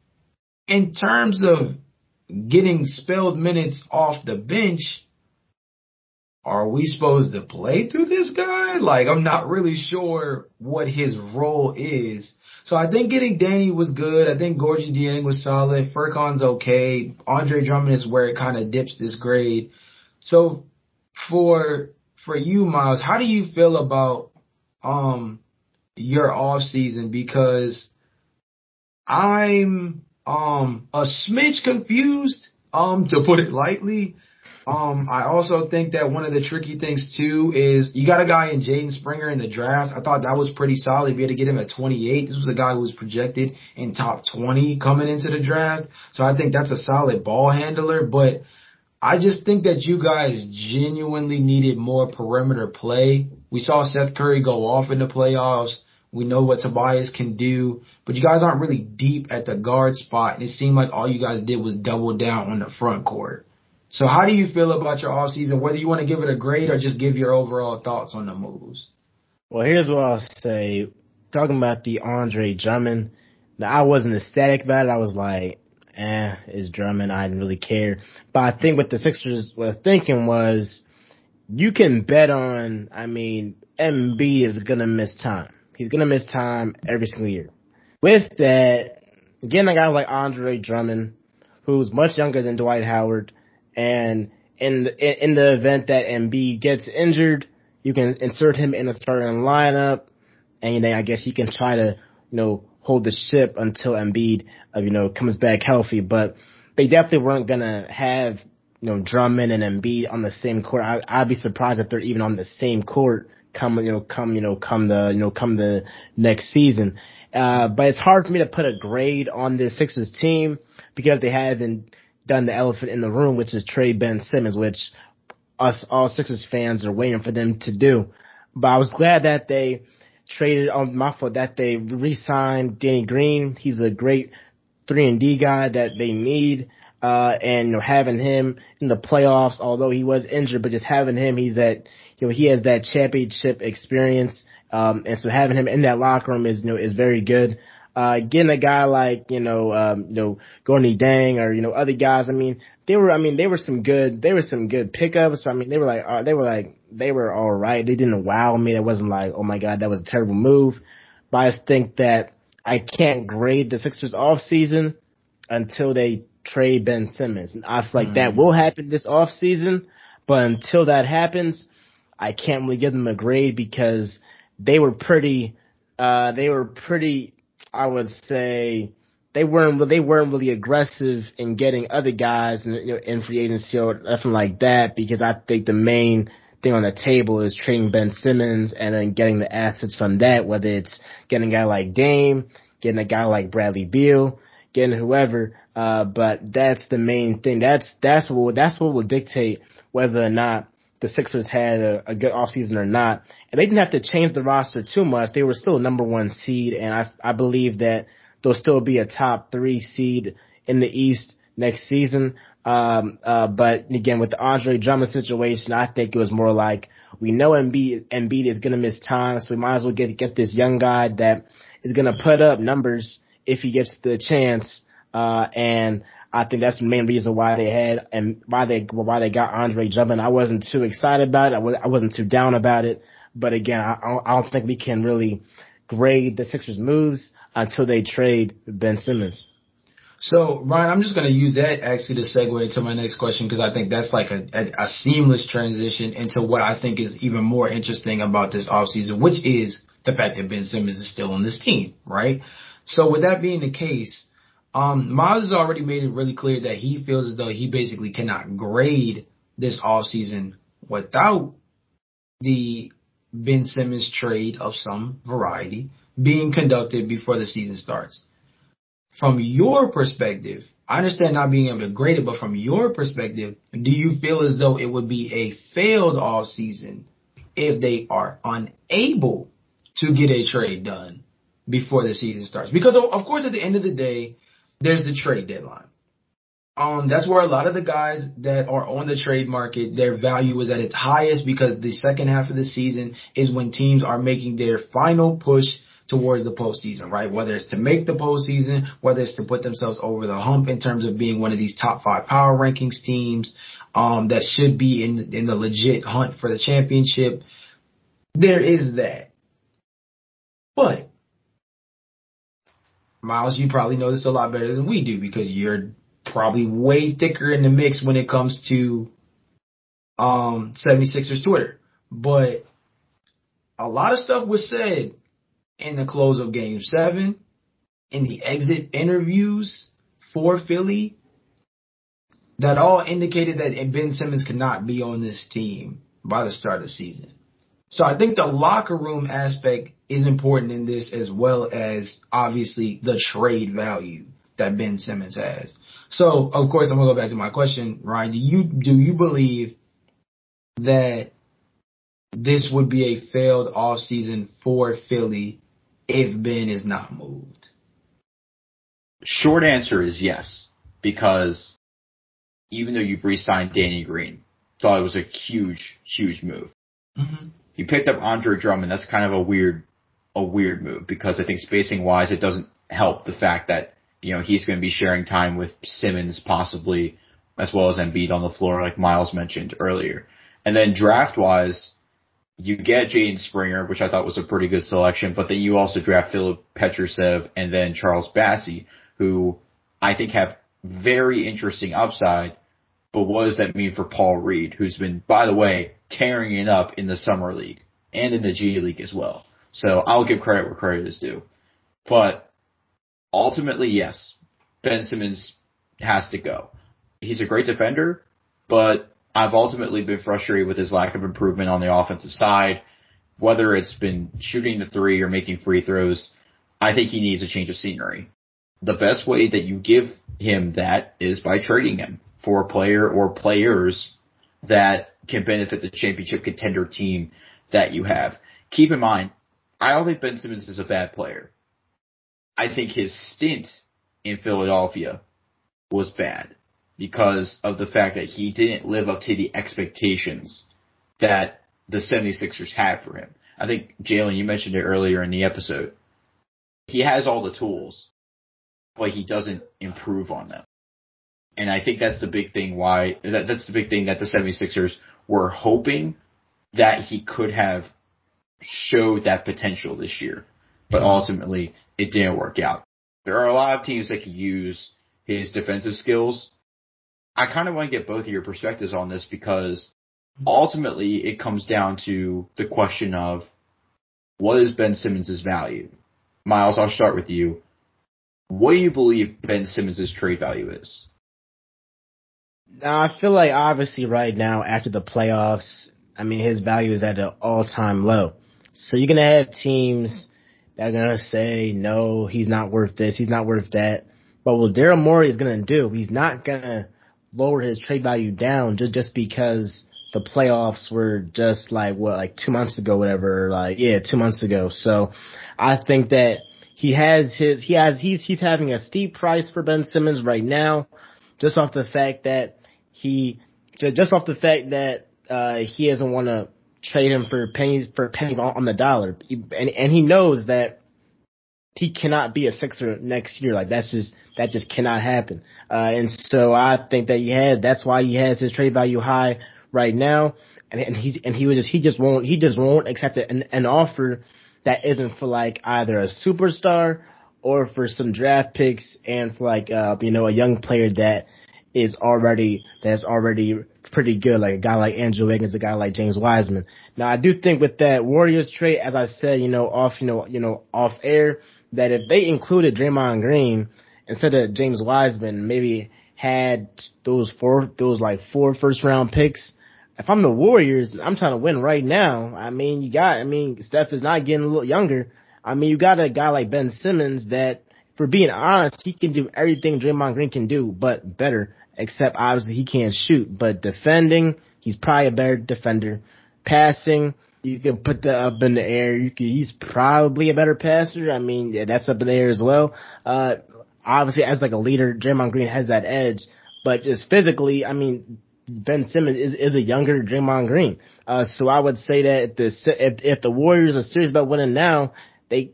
in terms of getting spelled minutes off the bench, are we supposed to play through this guy? Like, I'm not really sure what his role is. So I think getting Danny was good. I think Gorgui Dieng was solid. Furkan's okay. Andre Drummond is where it kind of dips this grade. So for, for you, Miles, how do you feel about, um, your off season? Because I'm, um, a smidge confused, um, to put it lightly. Um, I also think that one of the tricky things too is you got a guy in Jaden Springer in the draft. I thought that was pretty solid. We had to get him at 28. This was a guy who was projected in top 20 coming into the draft. So I think that's a solid ball handler, but I just think that you guys genuinely needed more perimeter play. We saw Seth Curry go off in the playoffs. We know what Tobias can do, but you guys aren't really deep at the guard spot. And it seemed like all you guys did was double down on the front court. So how do you feel about your offseason, whether you want to give it a grade or just give your overall thoughts on the moves? Well, here's what I'll say. Talking about the Andre Drummond, now, I wasn't ecstatic about it. I was like, eh, is Drummond. I didn't really care. But I think what the Sixers were thinking was, you can bet on, I mean, Embiid is gonna miss time. He's gonna miss time every single year. With that, getting a guy like Andre Drummond, who's much younger than Dwight Howard, and in the, in the event that Embiid gets injured, you can insert him in a starting lineup, and then I guess you can try to, you know, hold the ship until Embiid, uh, you know, comes back healthy. But they definitely weren't gonna have, you know, Drummond and Embiid on the same court. I, I'd be surprised if they're even on the same court come, you know, come, you know, come the, you know, come the next season. Uh, but it's hard for me to put a grade on the Sixers team because they haven't done the elephant in the room, which is trade Ben Simmons, which us all Sixers fans are waiting for them to do. But I was glad that they traded on my fault that they re-signed Danny Green. He's a great three and D guy that they need. Uh, and you know, having him in the playoffs, although he was injured, but just having him, he's that, you know, he has that championship experience. Um, and so having him in that locker room is, you know, is very good uh, getting a guy like, you know, um, you know, Gorgui Dieng or, you know, other guys. I mean, they were, I mean, they were some good, they were some good pickups. I mean, they were like, uh, they were like, they were all right. They didn't wow me. It wasn't like, oh my God, that was a terrible move. But I just think that I can't grade the Sixers off season until they trade Ben Simmons. And I feel like mm. that will happen this off season. But until that happens, I can't really give them a grade because they were pretty, uh, they were pretty I would say they weren't they weren't really aggressive in getting other guys in, you know, in free agency or nothing like that because I think the main thing on the table is trading Ben Simmons and then getting the assets from that, whether it's getting a guy like Dame, getting a guy like Bradley Beal, getting whoever. Uh, but that's the main thing. That's that's what that's what will dictate whether or not the Sixers had a, a good offseason or not. And they didn't have to change the roster too much. They were still a number one seed, and I, I believe that they'll still be a top three seed in the East next season. Um, uh, but again, with the Andre Drummond situation, I think it was more like we know Embiid, Embiid is going to miss time, so we might as well get get this young guy that is going to put up numbers if he gets the chance. Uh, and I think that's the main reason why they had and why they why they got Andre Drummond. I wasn't too excited about it. I, was, I wasn't too down about it. But again, I, I don't think we can really grade the Sixers' moves until they trade Ben Simmons. So Ryan, I'm just going to use that actually to segue into my next question because I think that's like a, a, a, seamless transition into what I think is even more interesting about this offseason, which is the fact that Ben Simmons is still on this team, right? So with that being the case, um, Miles has already made it really clear that he feels as though he basically cannot grade this offseason without the Ben Simmons trade of some variety being conducted before the season starts. From your perspective, I understand not being able to grade it, but from your perspective, do you feel as though it would be a failed off season if they are unable to get a trade done before the season starts? Because of course, at the end of the day, there's the trade deadline. Um, that's where a lot of the guys that are on the trade market, their value is at its highest because the second half of the season is when teams are making their final push towards the postseason, right? Whether it's to make the postseason, whether it's to put themselves over the hump in terms of being one of these top five power rankings teams, um, that should be in, in the legit hunt for the championship. There is that. But Miles, you probably know this a lot better than we do because you're probably way thicker in the mix when it comes to um 76ers Twitter. But a lot of stuff was said in the close of game seven, in the exit interviews for Philly, that all indicated that Ben Simmons could not be on this team by the start of the season. So I think the locker room aspect is important in this as well as obviously the trade value that Ben Simmons has. So of course I'm gonna go back to my question, Ryan. Do you do you believe that this would be a failed off season for Philly if Ben is not moved? Short answer is yes, because even though you've re-signed Danny Green, thought it was a huge, huge move. Mm-hmm. You picked up Andre Drummond. That's kind of a weird, a weird move because I think spacing wise, it doesn't help the fact that you know he's going to be sharing time with Simmons possibly as well as Embiid on the floor, like Miles mentioned earlier. And then draft wise, you get Jaden Springer, which I thought was a pretty good selection, but then you also draft Filip Petrusev and then Charles Bassey, who I think have very interesting upside. But what does that mean for Paul Reed, who's been, by the way, tearing it up in the summer league and in the G League as well? So I'll give credit where credit is due. But ultimately, yes, Ben Simmons has to go. He's a great defender, but I've ultimately been frustrated with his lack of improvement on the offensive side, whether it's been shooting the three or making free throws. I think he needs a change of scenery. The best way that you give him that is by trading him for a player or players that can benefit the championship contender team that you have. Keep in mind, I don't think Ben Simmons is a bad player. I think his stint in Philadelphia was bad because of the fact that he didn't live up to the expectations that the 76ers had for him. I think, Jalen, you mentioned it earlier in the episode. He has all the tools, but he doesn't improve on them. And I think that's the big thing why, that, that's the big thing that the 76ers were hoping that he could have showed that potential this year. But ultimately, it didn't work out. There are a lot of teams that could use his defensive skills I kind of want to get both of your perspectives on this because ultimately it comes down to the question of what is Ben Simmons' value? Miles, I'll start with you. What do you believe Ben Simmons' trade value is? Now, I feel like obviously right now after the playoffs, I mean his value is at an all-time low. So you're gonna have teams that are gonna say, no, he's not worth this, he's not worth that. But what Daryl Morey is gonna do, he's not gonna lower his trade value down just just because the playoffs were just like what like two months ago, whatever. Like yeah, two months ago. So I think that he has his he has he's he's having a steep price for Ben Simmons right now, just off the fact that he just off the fact that uh he doesn't want to trade him for pennies for pennies on, the dollar, and and he knows that he cannot be a Sixer next year. Like that's just that just cannot happen. Uh, and so I think that he had that's why he has his trade value high right now. And, and he's and he was just he just won't he just won't accept an, an offer that isn't for like either a superstar or for some draft picks and for like uh you know a young player that is already that's already pretty good, like a guy like Andrew Wiggins, a guy like James Wiseman. Now I do think with that Warriors trade, as I said, you know, off you know, you know, off air, that if they included Draymond Green instead of James Wiseman, maybe had those four, those like four first round picks. If I'm the Warriors, I'm trying to win right now. I mean, you got, I mean, Steph is not getting a little younger. I mean, you got a guy like Ben Simmons that, for being honest, he can do everything Draymond Green can do, but better. Except obviously he can't shoot, but defending, he's probably a better defender. Passing, you can put that up in the air. You can, he's probably a better passer. I mean, yeah, that's up in the air as well. Uh, obviously as like a leader, Draymond Green has that edge, but just physically, I mean, Ben Simmons is, is a younger Draymond Green. Uh, so I would say that if the, if, if the Warriors are serious about winning now, they,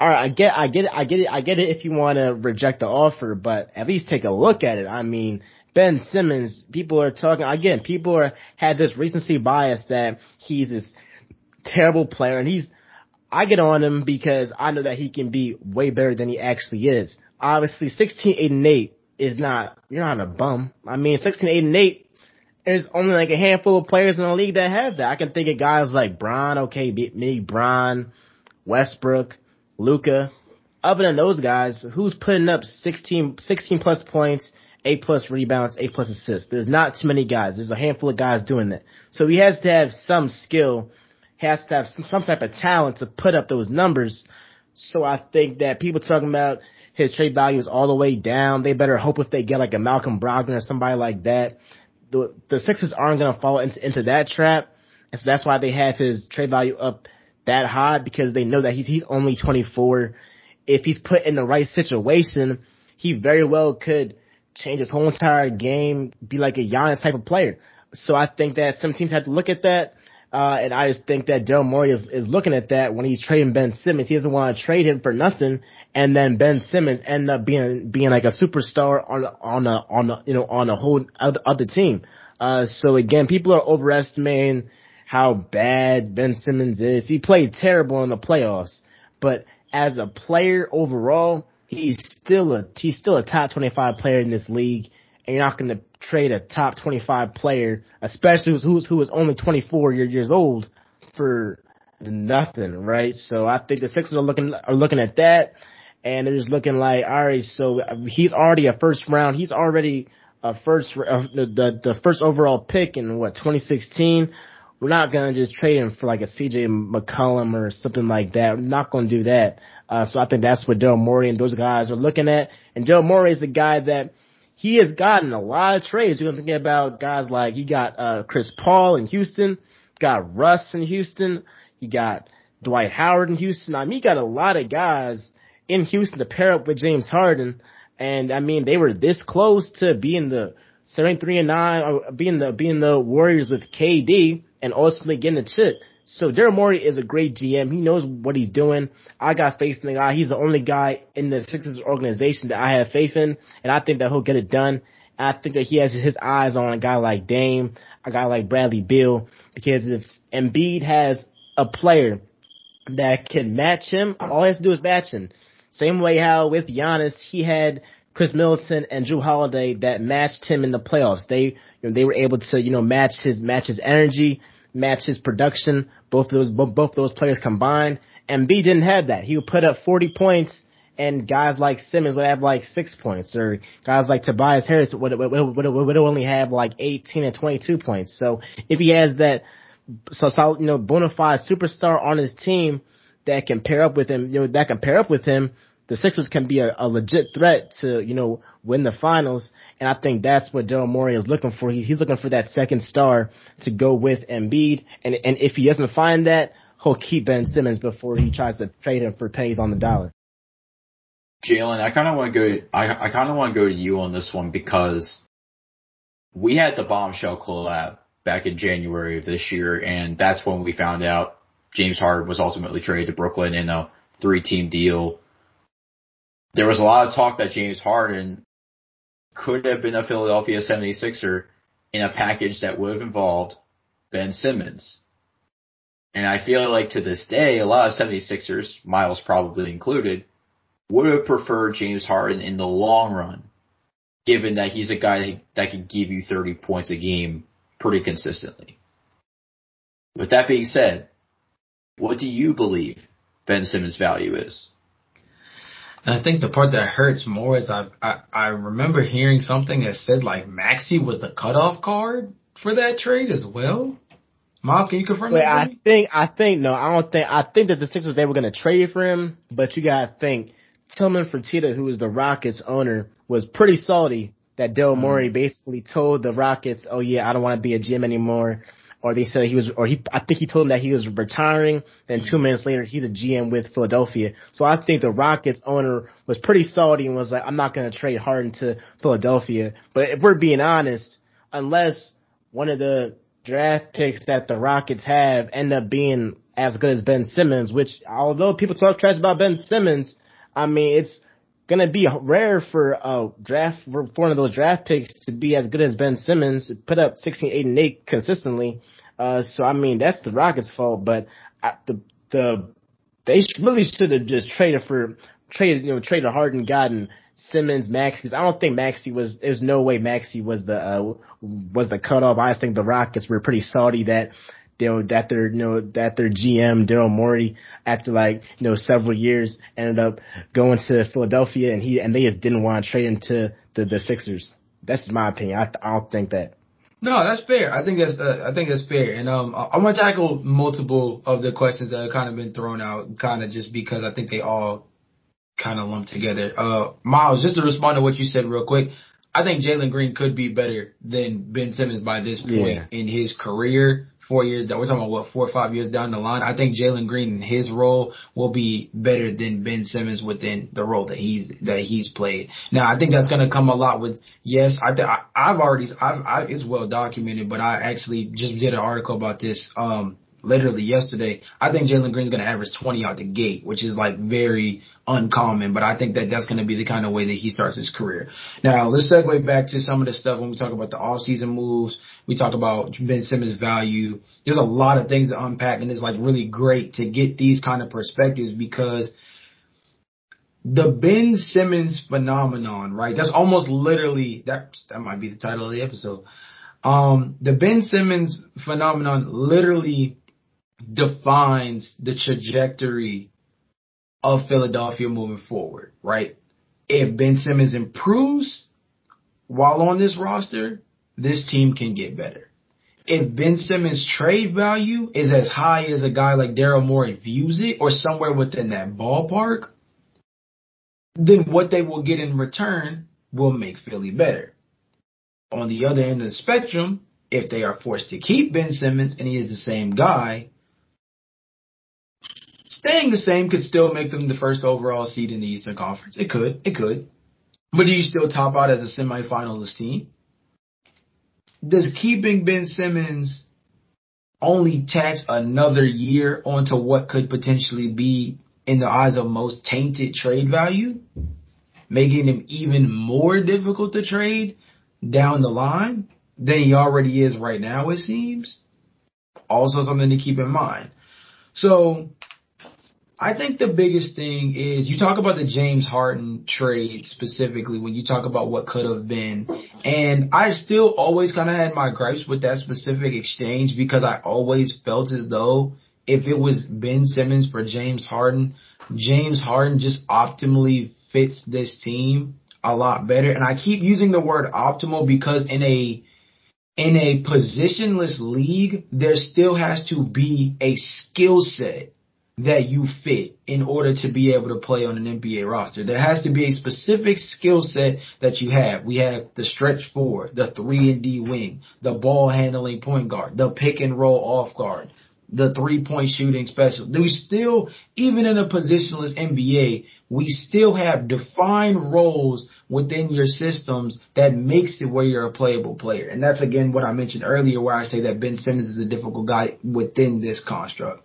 all right, I get, I get it, I get it, I get it if you want to reject the offer, but at least take a look at it. I mean, Ben Simmons, people are talking, again, people are, had this recency bias that he's this terrible player, and he's. I get on him because I know that he can be way better than he actually is. Obviously, 16, 8, and 8 is not. You're not a bum. I mean, 16, 8, and 8. There's only like a handful of players in the league that have that. I can think of guys like Bron, okay, maybe Bron, Westbrook, Luka. Other than those guys, who's putting up 16, 16 plus points eight plus rebounds, eight plus assists. There's not too many guys. There's a handful of guys doing that. So he has to have some skill, has to have some, some type of talent to put up those numbers. So I think that people talking about his trade value is all the way down. They better hope if they get like a Malcolm Brogdon or somebody like that. The the Sixers aren't gonna fall into, into that trap. And so that's why they have his trade value up that high because they know that he's he's only 24. If he's put in the right situation, he very well could change his whole entire game, be like a Giannis type of player. So I think that some teams have to look at that. Uh, and I just think that Daryl Morey is, is looking at that when he's trading Ben Simmons. He doesn't want to trade him for nothing. And then Ben Simmons end up being, being like a superstar on, on a, on a, you know, on a whole other, other team. Uh, so again, people are overestimating how bad Ben Simmons is. He played terrible in the playoffs, but as a player overall, he's still a he's still a top 25 player in this league, and you're not going to trade a top 25 player, especially who's who is only 24 years old, for nothing, right? So I think the Sixers are looking are looking at that, and they're just looking like, all right, so he's already a first round, he's already a first uh, the the first overall pick in what 2016. We're not gonna just trade him for like a CJ McCollum or something like that. We're not gonna do that. Uh, so I think that's what Daryl Morey and those guys are looking at. And Daryl Morey is a guy that he has gotten a lot of trades. You're thinking about guys like he got uh, Chris Paul in Houston, got Russ in Houston, he got Dwight Howard in Houston. I mean, he got a lot of guys in Houston to pair up with James Harden. And I mean, they were this close to being the 73 and 9, or being the, being the Warriors with KD and ultimately getting the chip. So Daryl Morey is a great GM. He knows what he's doing. I got faith in the guy. He's the only guy in the Sixers organization that I have faith in, and I think that he'll get it done. And I think that he has his eyes on a guy like Dame, a guy like Bradley Beal, because if Embiid has a player that can match him, all he has to do is match him. Same way how with Giannis, he had Khris Middleton and Jrue Holiday that matched him in the playoffs. They, you know, they were able to, you know, match his, match his energy, match his production. Both those, both, those players combined. Embiid didn't have that. He would put up 40 points and guys like Simmons would have like six points or guys like Tobias Harris would, would, would, would only have like 18 and 22 points. So if he has that, so solid, you know, bona fide superstar on his team that can pair up with him, you know, that can pair up with him, the Sixers can be a, a legit threat to, you know, win the finals. And I think that's what Daryl Morey is looking for. He, he's looking for that second star to go with Embiid. And, and if he doesn't find that, he'll keep Ben Simmons before he tries to trade him for pennies on the dollar. Jalen, I kind of want to go. I I kind of want to go to you on this one because we had the bombshell collab back in January of this year, and that's when we found out James Harden was ultimately traded to Brooklyn in a three-team deal. There was a lot of talk that James Harden could have been a Philadelphia 76er in a package that would have involved Ben Simmons. And I feel like to this day, a lot of 76ers, Miles probably included, would have preferred James Harden in the long run, given that he's a guy that can give you 30 points a game pretty consistently. With that being said, what do you believe Ben Simmons' value is? And I think the part that hurts more is I, I I remember hearing something that said like Maxey was the cutoff card for that trade as well. Miles, can you confirm Wait, that? I think I think no, I don't think I think that the Sixers they were gonna trade for him, but you gotta think Tillman Fertitta, who is the Rockets owner, was pretty salty that Daryl mm. Morey basically told the Rockets, "Oh yeah, I don't want to be a GM anymore." Or they said he was, or he, I think he told them that he was retiring. Then two mm-hmm. minutes later, he's a GM with Philadelphia. So I think the Rockets owner was pretty salty and was like, "I'm not going to trade Harden to Philadelphia." But if we're being honest, unless one of the draft picks that the Rockets have end up being as good as Ben Simmons, which although people talk trash about Ben Simmons, I mean, it's gonna be rare for a draft for one of those draft picks to be as good as Ben Simmons, put up 16, 8, and 8 consistently. Uh, so I mean, that's the Rockets' fault, but I, the the they really should have just traded for traded you know traded Harden, gotten Simmons. Cause I don't think Maxey was. There's no way Maxey was the uh, was the cutoff. I just think the Rockets were pretty salty that know, that their, you know, that their GM, Daryl Morey, after like, you know, several years ended up going to Philadelphia and he, and they just didn't want to trade him to the, the Sixers. That's my opinion. I, I don't think that. No, that's fair. I think that's uh, I think that's fair. And um, I'm gonna tackle multiple of the questions that have kind of been thrown out, kind of just because I think they all kind of lump together. Uh, Miles, just to respond to what you said real quick, I think Jalen Green could be better than Ben Simmons by this point yeah. in his career. Four years down, we're talking about what four or five years down the line. I think Jalen Green in his role will be better than Ben Simmons within the role that he's that he's played. Now, I think that's going to come a lot with yes. I, th- I I've already I've I, it's well documented, but I actually just did an article about this um literally yesterday. I think Jalen Green's going to average 20 out the gate, which is like very uncommon, but I think that that's going to be the kind of way that he starts his career. Now, let's segue back to some of the stuff when we talk about the off-season moves. We talk about Ben Simmons' value. There's a lot of things to unpack, and it's like really great to get these kind of perspectives because the Ben Simmons phenomenon, right? That's almost literally that. That might be the title of the episode. Um, the Ben Simmons phenomenon literally defines the trajectory of Philadelphia moving forward, right? If Ben Simmons improves while on this roster, this team can get better. If Ben Simmons' trade value is as high as a guy like Daryl Morey views it, or somewhere within that ballpark, then what they will get in return will make Philly better. On the other end of the spectrum, if they are forced to keep Ben Simmons and he is the same guy, Staying the same could still make them the first overall seed in the Eastern Conference. It could. It could. But do you still top out as a semifinalist team? Does keeping Ben Simmons only tax another year onto what could potentially be, in the eyes of most, tainted trade value? Making him even more difficult to trade down the line than he already is right now, it seems. Also something to keep in mind. So I think the biggest thing is you talk about the James Harden trade specifically when you talk about what could have been. And I still always kind of had my gripes with that specific exchange because I always felt as though if it was Ben Simmons for James Harden, James Harden just optimally fits this team a lot better. And I keep using the word optimal because in a in a positionless league, there still has to be a skill set that you fit in order to be able to play on an NBA roster. There has to be a specific skill set that you have. We have the stretch four, the three and D wing, the ball handling point guard, the pick and roll off guard, the three point shooting special. We still, even in a positionless NBA, we still have defined roles within your systems that makes it where you're a playable player. And that's again what I mentioned earlier where I say that Ben Simmons is a difficult guy within this construct.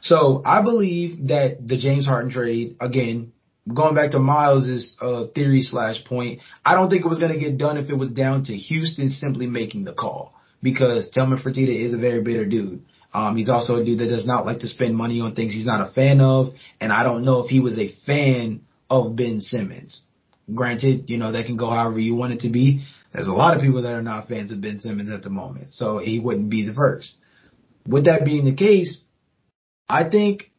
So I believe that the James Harden trade, again, going back to Miles's uh, theory slash point, I don't think it was going to get done if it was down to Houston simply making the call because Tillman Fertitta is a very bitter dude. Um, he's also a dude that does not like to spend money on things he's not a fan of, and I don't know if he was a fan of Ben Simmons. Granted, you know, that can go however you want it to be. There's a lot of people that are not fans of Ben Simmons at the moment, so he wouldn't be the first. With that being the case, I think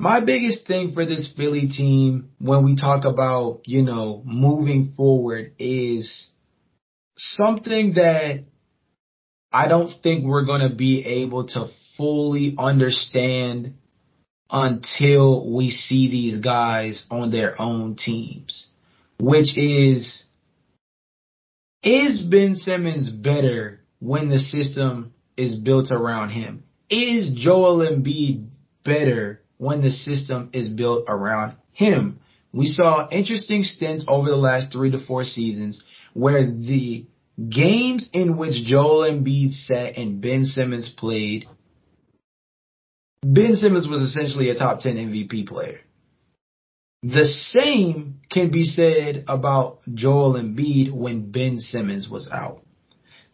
my biggest thing for this Philly team when we talk about, you know, moving forward is something that I don't think we're going to be able to fully understand until we see these guys on their own teams, which is, is Ben Simmons better when the system is built around him? Is Joel Embiid better when the system is built around him? We saw interesting stints over the last three to four seasons where the games in which Joel Embiid sat and Ben Simmons played, Ben Simmons was essentially a top 10 MVP player. The same can be said about Joel Embiid when Ben Simmons was out.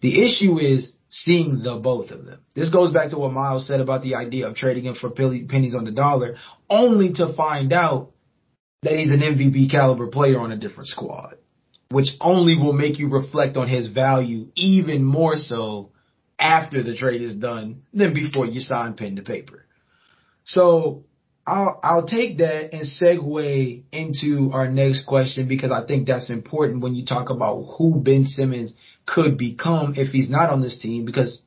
The issue is seeing the both of them. This goes back to what Miles said about the idea of trading him for pennies on the dollar, only to find out that he's an MVP caliber player on a different squad, which only will make you reflect on his value even more so after the trade is done than before you sign pen to paper. So I'll I'll take that and segue into our next question because I think that's important when you talk about who Ben Simmons could become if he's not on this team because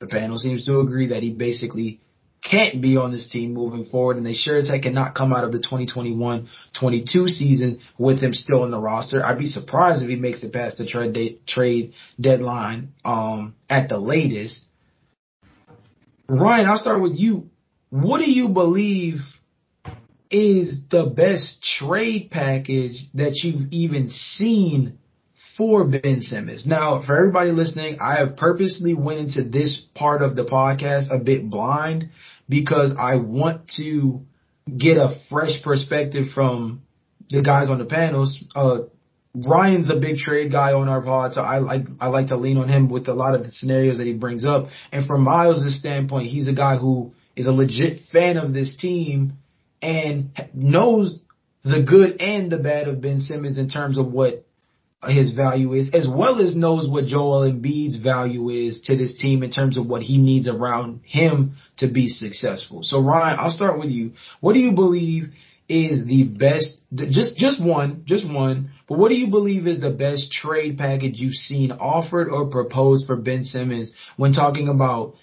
the panel seems to agree that he basically can't be on this team moving forward and they sure as heck cannot come out of the 2021-22 season with him still in the roster. I'd be surprised if he makes it past the trade de- trade deadline um at the latest. Ryan, I'll start with you. What do you believe is the best trade package that you've even seen for Ben Simmons. Now, for everybody listening, I have purposely went into this part of the podcast a bit blind because I want to get a fresh perspective from the guys on the panels. Uh, Ryan's a big trade guy on our pod, so I like I like to lean on him with a lot of the scenarios that he brings up. And from Miles' standpoint, he's a guy who is a legit fan of this team and knows the good and the bad of Ben Simmons in terms of what his value is, as well as knows what Joel Embiid's value is to this team in terms of what he needs around him to be successful. So Ryan, I'll start with you. What do you believe is the best, just, just one, just one, but what do you believe is the best trade package you've seen offered or proposed for Ben Simmons when talking about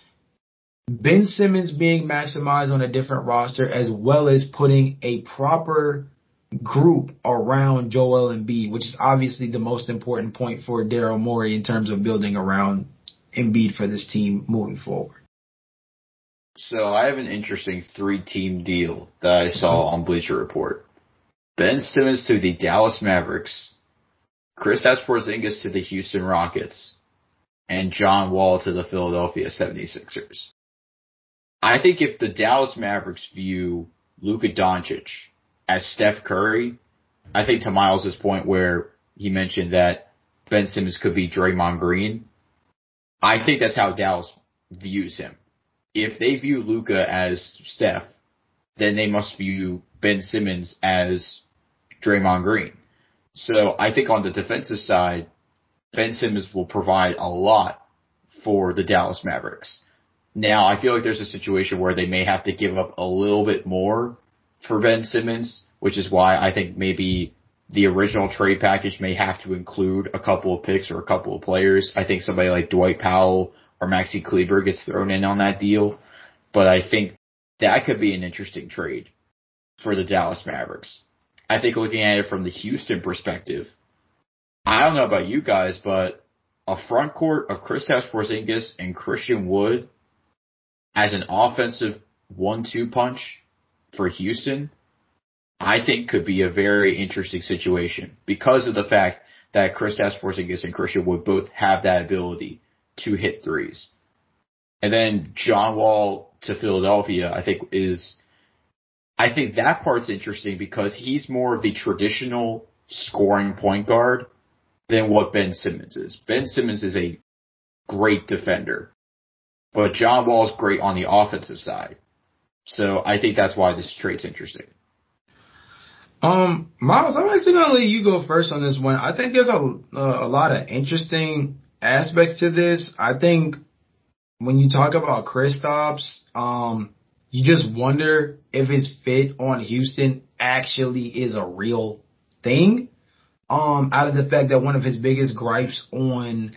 Ben Simmons being maximized on a different roster as well as putting a proper group around Joel Embiid, which is obviously the most important point for Daryl Morey in terms of building around Embiid for this team moving forward. So I have an interesting three team deal that I saw on Bleacher Report. Ben Simmons to the Dallas Mavericks, Kristaps Porzingis to the Houston Rockets, and John Wall to the Philadelphia 76ers. I think if the Dallas Mavericks view Luka Doncic as Steph Curry, I think to Miles' point where he mentioned that Ben Simmons could be Draymond Green, I think that's how Dallas views him. If they view Luka as Steph, then they must view Ben Simmons as Draymond Green. So I think on the defensive side, Ben Simmons will provide a lot for the Dallas Mavericks. Now I feel like there's a situation where they may have to give up a little bit more for Ben Simmons, which is why I think maybe the original trade package may have to include a couple of picks or a couple of players. I think somebody like Dwight Powell or Maxi Kleber gets thrown in on that deal, but I think that could be an interesting trade for the Dallas Mavericks. I think looking at it from the Houston perspective, I don't know about you guys, but a front court of Kristaps Porzingis and Christian Wood as an offensive one-two punch for Houston, I think could be a very interesting situation because of the fact that Chris Porzingis and Christian Wood both have that ability to hit threes. And then John Wall to Philadelphia, I think is, I think that part's interesting because he's more of the traditional scoring point guard than what Ben Simmons is. Ben Simmons is a great defender, but John Wall's great on the offensive side. So I think that's why this trade's interesting. Um, Miles, I'm actually gonna let you go first on this one. I think there's a a lot of interesting aspects to this. I think when you talk about Kristaps, um, you just wonder if his fit on Houston actually is a real thing. Um, out of the fact that one of his biggest gripes on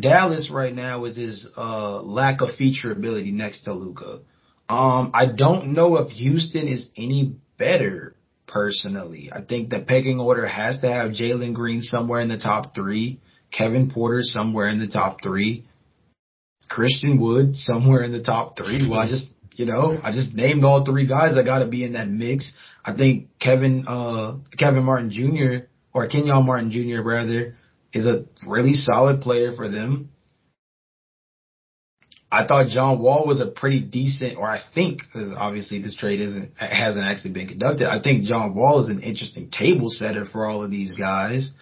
Dallas right now is his uh lack of featurability next to Luka. Um, I don't know if Houston is any better personally. I think the pecking order has to have Jalen Green somewhere in the top three, Kevin Porter somewhere in the top three, Christian Wood somewhere in the top three. Well, I just, you know, I just named all three guys that got to be in that mix. I think Kevin, uh, Kevin Martin Jr. or Kenyon Martin Jr. rather is a really solid player for them. I thought John Wall was a pretty decent, or I think, because obviously this trade isn't hasn't actually been conducted. I think John Wall is an interesting table setter for all of these guys.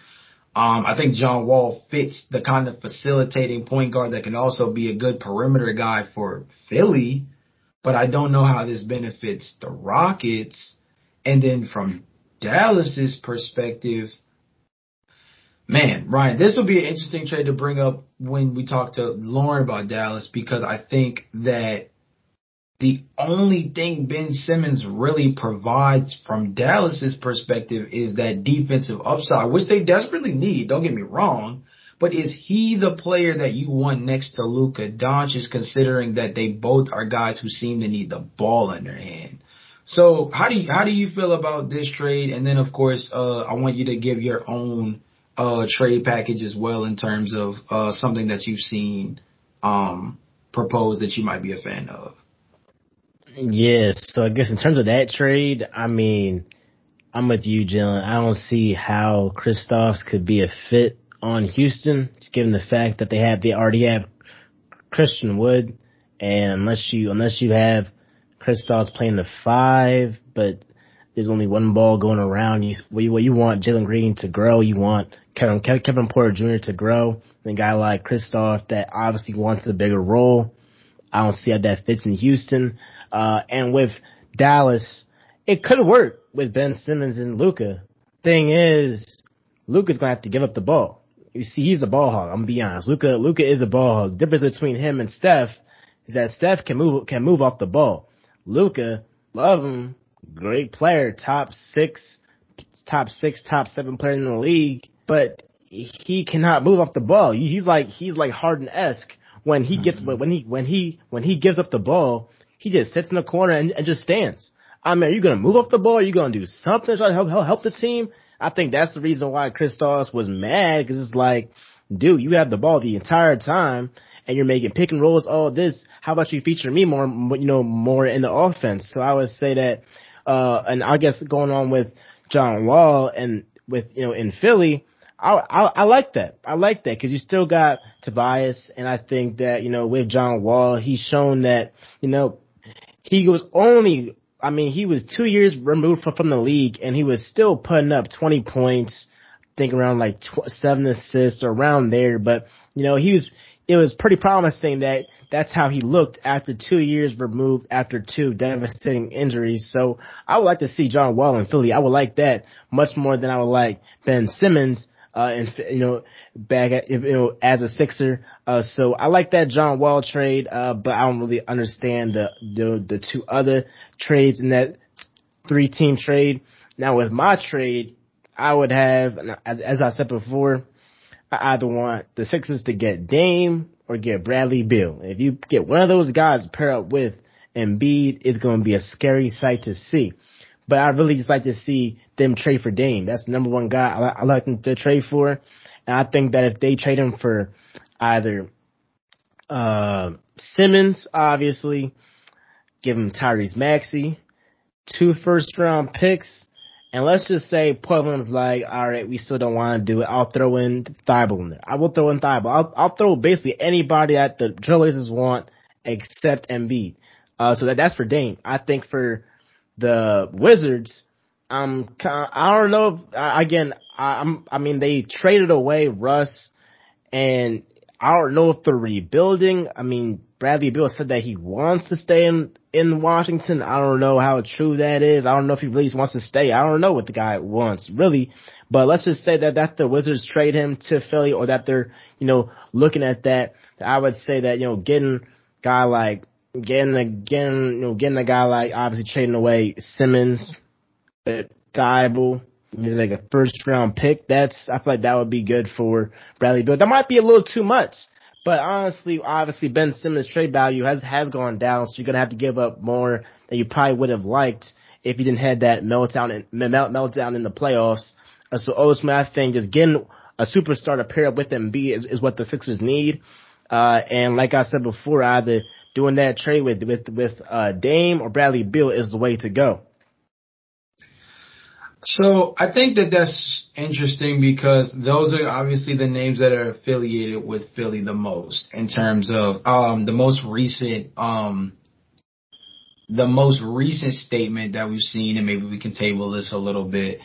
Um, I think John Wall fits the kind of facilitating point guard that can also be a good perimeter guy for Philly, but I don't know how this benefits the Rockets. And then from Dallas's perspective, Man, Ryan, this will be an interesting trade to bring up when we talk to Lauren about Dallas because I think that the only thing Ben Simmons really provides from Dallas's perspective is that defensive upside, which they desperately need. Don't get me wrong. But is he the player that you want next to Luka Doncic, considering that they both are guys who seem to need the ball in their hand? So how do you how do you feel about this trade? And then of course, uh, I want you to give your own uh, trade package as well in terms of uh, something that you've seen um, proposed that you might be a fan of. Yes. So I guess in terms of that trade, I mean, I'm with you, Jalen. I don't see how Kristaps could be a fit on Houston, just given the fact that they have they already have Christian Wood, and unless you unless you have Kristaps playing the five, but there's only one ball going around. You what you, want Jalen Green to grow, you want Kevin Kevin Porter Jr. to grow, and a guy like Kristaps that obviously wants a bigger role. I don't see how that fits in Houston. Uh, and with Dallas, it could work with Ben Simmons and Luka. Thing is, Luka's gonna have to give up the ball. You see, he's a ball hog. I'm gonna be honest. Luka, Luka is a ball hog. The difference between him and Steph is that Steph can move, can move off the ball. Luka, love him, great player, top six, top six, top seven player in the league, but he cannot move off the ball. He's like, he's like Harden esque when he gets, mm-hmm. when he, when he, when he gives up the ball, he just sits in the corner and, and just stands. I mean, are you going to move off the ball? Are you going to do something to try to help, help, help the team? I think that's the reason why Kristaps was mad because it's like, dude, you have the ball the entire time and you're making pick and rolls, all this. How about you feature me more, you know, more in the offense? So I would say that, uh, and I guess going on with John Wall and with, you know, in Philly, I, I, I like that. I like that because you still got Tobias, and I think that you know with John Wall, he's shown that you know he was only, I mean, he was two years removed from, from the league and he was still putting up 20 points, I think around like tw- seven assists or around there. But, you know, he was, it was pretty promising that that's how he looked after two years removed after two devastating injuries. So I would like to see John Wall in Philly. I would like that much more than I would like Ben Simmons uh, and you know, back at, you know, as a Sixer. Uh, so I like that John Wall trade, uh, but I don't really understand the, the, the two other trades in that three team trade. Now with my trade, I would have, as, as I said before, I either want the Sixers to get Dame or get Bradley Beal. If you get one of those guys pair up with Embiid, it's going to be a scary sight to see. But I really just like to see them trade for Dame. That's the number one guy I, I like them to trade for. And I think that if they trade him for either uh, Simmons, obviously, give him Tyrese Maxey, two first round picks, and let's just say Portland's like, all right, we still don't want to do it. I'll throw in Thybulle in there. I will throw in Thybulle. I'll, I'll throw basically anybody that the Trailblazers want except Embiid. Uh, so that, that's for Dame. I think for the Wizards, um, I don't know. If, again, I'm, I mean, they traded away Russ, and I don't know if they're rebuilding. I mean, Bradley Beal said that he wants to stay in in Washington. I don't know how true that is. I don't know if he really wants to stay. I don't know what the guy wants really. But let's just say that that the Wizards trade him to Philly, or that they're you know looking at that. I would say that you know getting guy like getting a, getting you know getting a guy like obviously trading away Simmons, Thybulle, maybe like a first round pick. That's I feel like that would be good for Bradley Beal. That might be a little too much, but honestly, obviously Ben Simmons' trade value has has gone down, so you're gonna have to give up more than you probably would have liked if you didn't have that meltdown in, melt, meltdown in the playoffs. Uh, so ultimately, I think just getting a superstar to pair up with Embiid is, is what the Sixers need. Uh, and like I said before, either doing that trade with with with uh, Dame or Bradley Beal is the way to go. So I think that that's interesting because those are obviously the names that are affiliated with Philly the most in terms of um, the most recent um, the most recent statement that we've seen, and maybe we can table this a little bit,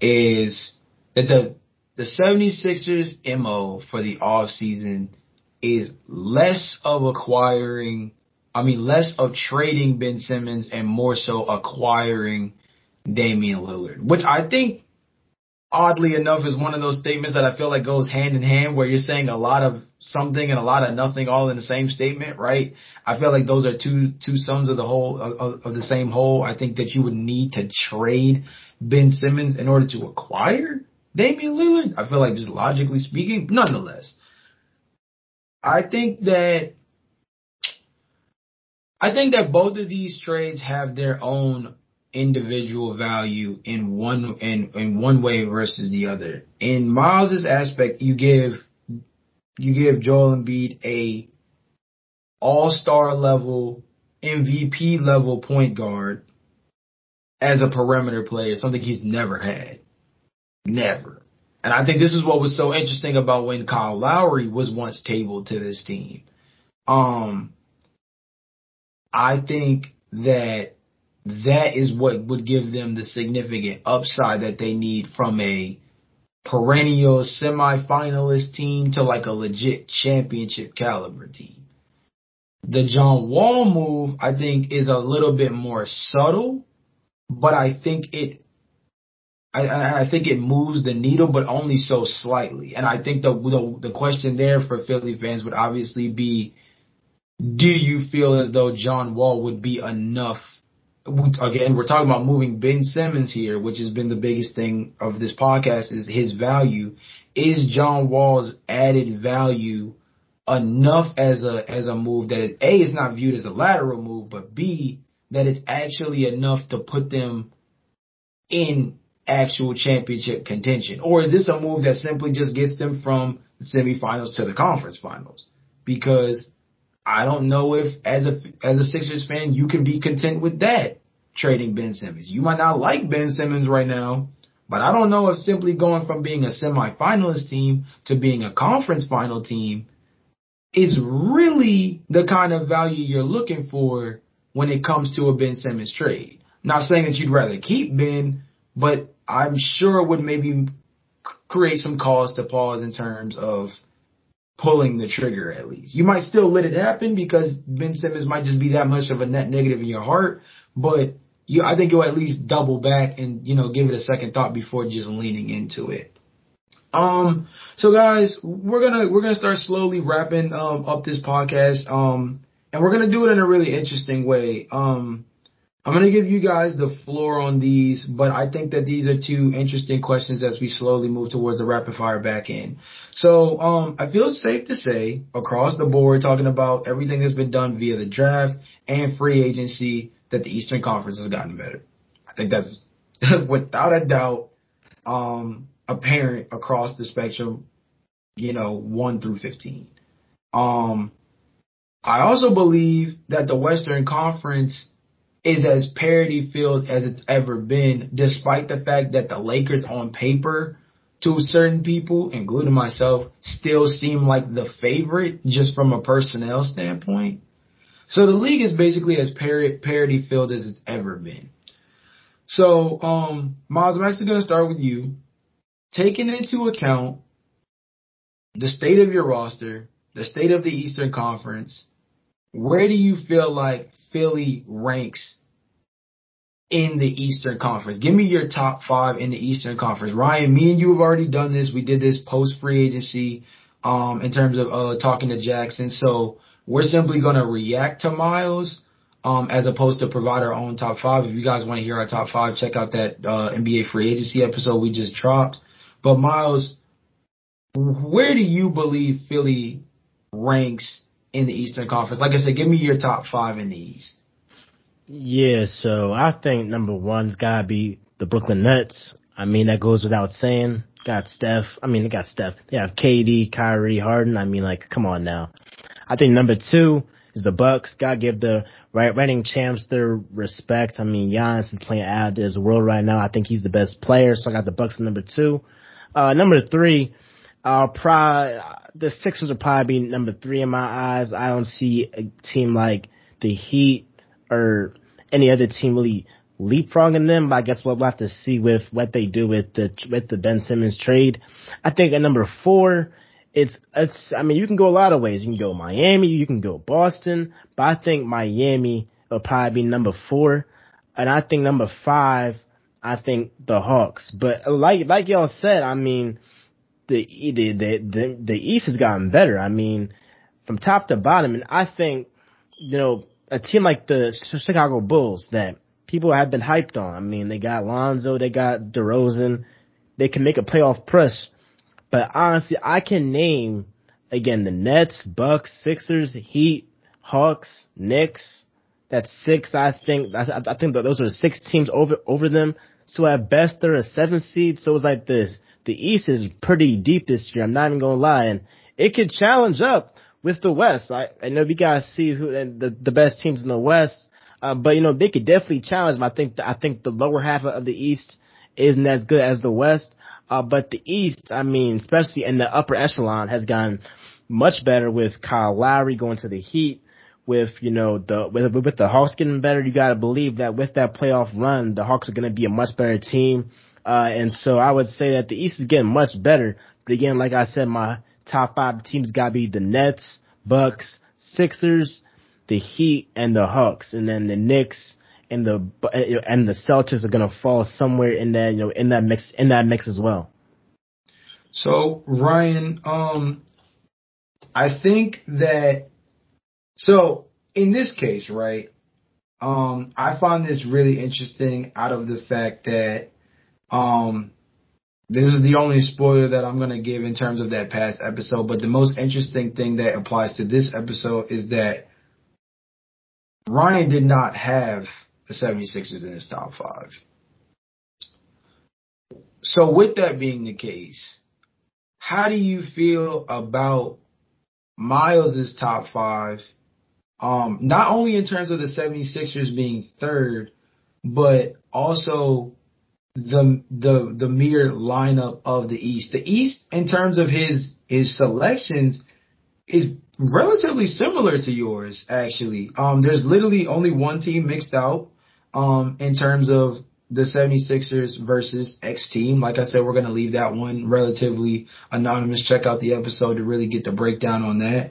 is that the the 76ers MO for the off season is less of acquiring, I mean, less of trading Ben Simmons and more so acquiring Damian Lillard, which I think oddly enough is one of those statements that I feel like goes hand in hand where you're saying a lot of something and a lot of nothing all in the same statement, right? I feel like those are two two sums of the whole of, of the same whole. I think that you would need to trade Ben Simmons in order to acquire Damian Lillard. I feel like just logically speaking, nonetheless, I think that I think that both of these trades have their own individual value in one in in one way versus the other. In Miles's aspect, you give you give Joel Embiid a all-star level, MVP level point guard as a perimeter player, something he's never had. Never. And I think this is what was so interesting about when Kyle Lowry was once tabled to this team. Um, I think that that is what would give them the significant upside that they need from a perennial semifinalist team to like a legit championship caliber team. The John Wall move, I think, is a little bit more subtle, but I think it, I, I think it moves the needle, but only so slightly. And I think the, the, the question there for Philly fans would obviously be, do you feel as though John Wall would be enough again, we're talking about moving Ben Simmons here, which has been the biggest thing of this podcast is his value. Is John Wall's added value enough as a, as a move that A, is not viewed as a lateral move, but B, that it's actually enough to put them in actual championship contention? Or is this a move that simply just gets them from the semifinals to the conference finals? Because I don't know if as a as a Sixers fan you can be content with that trading Ben Simmons. You might not like Ben Simmons right now, but I don't know if simply going from being a semifinalist team to being a conference final team is really the kind of value you're looking for when it comes to a Ben Simmons trade. Not saying that you'd rather keep Ben, but I'm sure it would maybe create some cause to pause in terms of pulling the trigger at least. You might still let it happen because Ben Simmons might just be that much of a net negative in your heart, but you, I think you'll at least double back and, you know, give it a second thought before just leaning into it. Um, so guys, we're gonna, we're gonna start slowly wrapping, um, up this podcast. Um, and we're gonna do it in a really interesting way. Um, I'm going to give you guys the floor on these, but I think that these are two interesting questions as we slowly move towards the rapid fire back end. So, um, I feel safe to say across the board, talking about everything that's been done via the draft and free agency, that the Eastern Conference has gotten better. I think that's without a doubt, um, apparent across the spectrum, you know, one through 15. Um, I also believe that the Western Conference is as parity filled as it's ever been, despite the fact that the Lakers on paper, to certain people, including myself, still seem like the favorite just from a personnel standpoint. So the league is basically as parity filled as it's ever been. So, um, Miles, I'm actually going to start with you. Taking into account the state of your roster, the state of the Eastern Conference, where do you feel like Philly ranks in the Eastern Conference? Give me your top five in the Eastern Conference. Ryan, me and you have already done this. We did this post free agency, um, in terms of, uh, talking to Jackson. So we're simply going to react to Miles, um, as opposed to provide our own top five. If you guys want to hear our top five, check out that, uh, NBA free agency episode we just dropped. But Miles, where do you believe Philly ranks in the Eastern Conference. Like I said, give me your top five in the East. Yeah, so I think number one's gotta be the Brooklyn Nets. I mean, that goes without saying. Got Steph. I mean, they got Steph. They have KD, Kyrie, Harden. I mean, like, come on now. I think number two is the Bucks. Gotta give the right reigning champs their respect. I mean, Giannis is playing out of this world right now. I think he's the best player, so I got the Bucks at number two. Uh, number three, uh, probably, the Sixers will probably be number three in my eyes. I don't see a team like the Heat or any other team really leapfrogging them, but I guess we'll have to see with what they do with the, with the Ben Simmons trade. I think at number four, it's, it's, I mean, you can go a lot of ways. You can go Miami, you can go Boston, but I think Miami will probably be number four. And I think number five, I think the Hawks. But like, like y'all said, I mean, the the the the, East has gotten better. I mean, from top to bottom, and I think you know a team like the Chicago Bulls that people have been hyped on. I mean, they got Lonzo, they got DeRozan, they can make a playoff push. But honestly, I can name again the Nets, Bucks, Sixers, Heat, Hawks, Knicks. That's six. I think I, I think that those are six teams over over them. So at best they're a seven seed. So it's like this. The East is pretty deep this year. I'm not even gonna lie, and it could challenge up with the West. I, I know we gotta see who and the the best teams in the West. Uh, but you know they could definitely challenge them. I think I think the lower half of the East isn't as good as the West. Uh, but the East, I mean, especially in the upper echelon, has gone much better with Kyle Lowry going to the Heat. With you know the with, with the Hawks getting better, you got to believe that with that playoff run, the Hawks are to be a much better team. Uh, and so I would say that the East is getting much better. But again, like I said, my top five teams got to be the Nets, Bucks, Sixers, the Heat, and the Hawks, and then the Knicks and the and the Celtics are going to fall somewhere in that you know in that mix in that mix as well. So Ryan, um, I think that so in this case, right? Um, I find this really interesting out of the fact that um, this is the only spoiler that I'm going to give in terms of that past episode. But the most interesting thing that applies to this episode is that Ryan did not have the 76ers in his top five. So with that being the case, how do you feel about Miles' top five? Um, not only in terms of the 76ers being third, but also the the the mere lineup of the East. The East, in terms of his his selections, is relatively similar to yours. Actually, um, there's literally only one team mixed out um, in terms of the 76ers versus X team. Like I said, we're going to leave that one relatively anonymous. Check out the episode to really get the breakdown on that.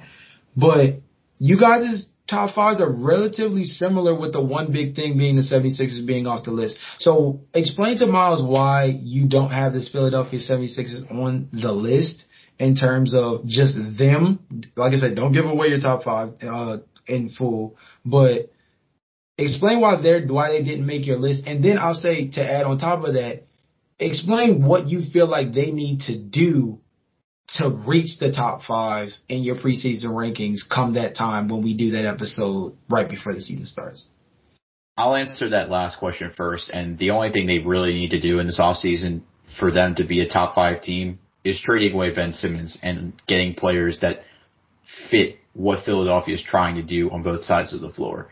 But you guys' top fives are relatively similar with the one big thing being the 76ers being off the list. So explain to Miles why you don't have this Philadelphia 76ers on the list in terms of just them. Like I said, don't give away your top five, uh, in full, but explain why they're why they didn't make your list, and then I'll say to add on top of that, explain what you feel like they need to do to reach the top five in your preseason rankings come that time when we do that episode right before the season starts. I'll answer that last question first, and the only thing they really need to do in this offseason for them to be a top five team is trading away Ben Simmons and getting players that fit what Philadelphia is trying to do on both sides of the floor.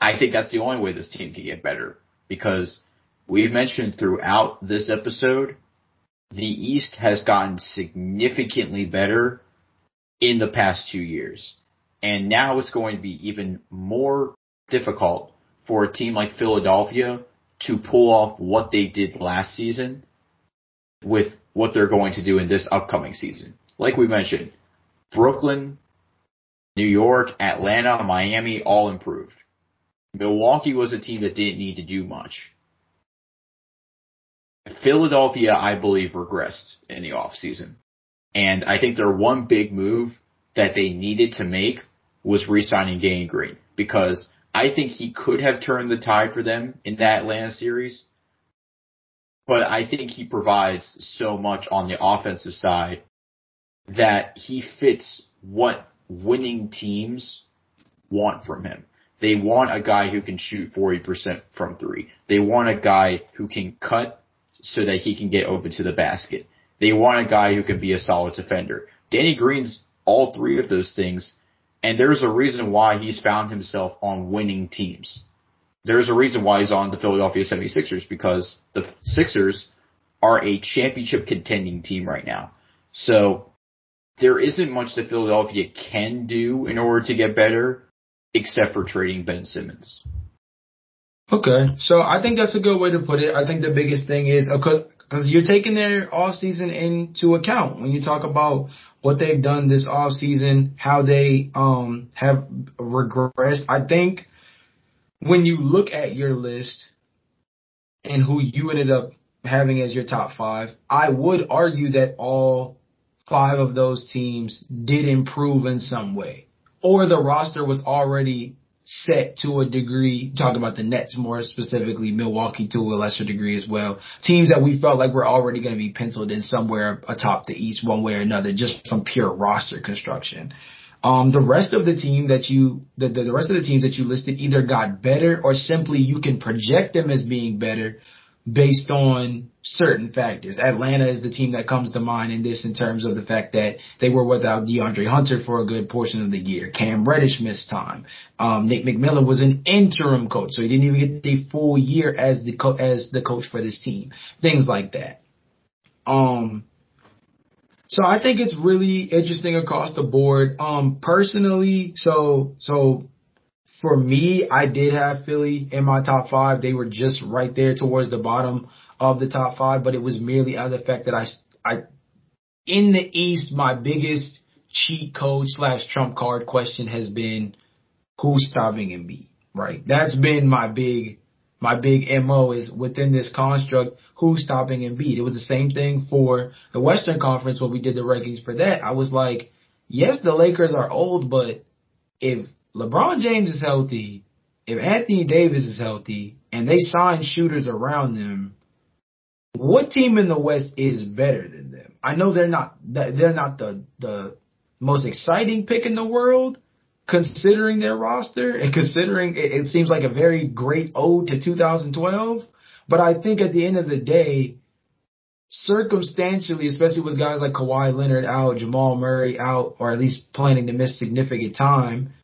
I think that's the only way this team can get better because we've mentioned throughout this episode, the East has gotten significantly better in the past two years. And now it's going to be even more difficult for a team like Philadelphia to pull off what they did last season with what they're going to do in this upcoming season. Like we mentioned, Brooklyn, New York, Atlanta, Miami all improved. Milwaukee was a team that didn't need to do much. Philadelphia, I believe, regressed in the offseason. And I think their one big move that they needed to make was re-signing Danny Green because I think he could have turned the tide for them in that Atlanta series. But I think he provides so much on the offensive side that he fits what winning teams want from him. They want a guy who can shoot 40% from three. They want a guy who can cut so that he can get open to the basket. They want a guy who can be a solid defender. Danny Green's all three of those things, and there's a reason why he's found himself on winning teams. There's a reason why he's on the Philadelphia 76ers because the Sixers are a championship contending team right now. So there isn't much that Philadelphia can do in order to get better except for trading Ben Simmons. Okay, so I think that's a good way to put it. I think the biggest thing is because uh, you're taking their off season into account when you talk about what they've done this off season, how they um have regressed. I think when you look at your list and who you ended up having as your top five, I would argue that all five of those teams did improve in some way. Or the roster was already set to a degree, talking about the Nets more specifically, Milwaukee to a lesser degree as well. Teams that we felt like were already going to be penciled in somewhere atop the East one way or another, just from pure roster construction. Um, the rest of the team that you, the, the, the rest of the teams that you listed either got better or simply you can project them as being better based on certain factors. Atlanta is the team that comes to mind in this in terms of the fact that they were without DeAndre Hunter for a good portion of the year. Cam Reddish missed time. Um, Nick McMillan was an interim coach, so he didn't even get the full year as the co- as the coach for this team. Things like that. Um, so I think it's really interesting across the board. Um, personally, so so for me, I did have Philly in my top five. They were just right there towards the bottom of the top five, but it was merely out of the fact that I, I, in the East, my biggest cheat code slash trump card question has been who's stopping Embiid, right? That's been my big, my big MO is within this construct, who's stopping Embiid. It was the same thing for the Western Conference when we did the rankings for that. I was like, yes, the Lakers are old, but if LeBron James is healthy, if Anthony Davis is healthy, and they sign shooters around them, what team in the West is better than them? I know they're not they're not the the most exciting pick in the world, considering their roster and considering it, it seems like a very great ode to 2012. But I think at the end of the day, circumstantially, especially with guys like Kawhi Leonard out, Jamal Murray out, or at least planning to miss significant time,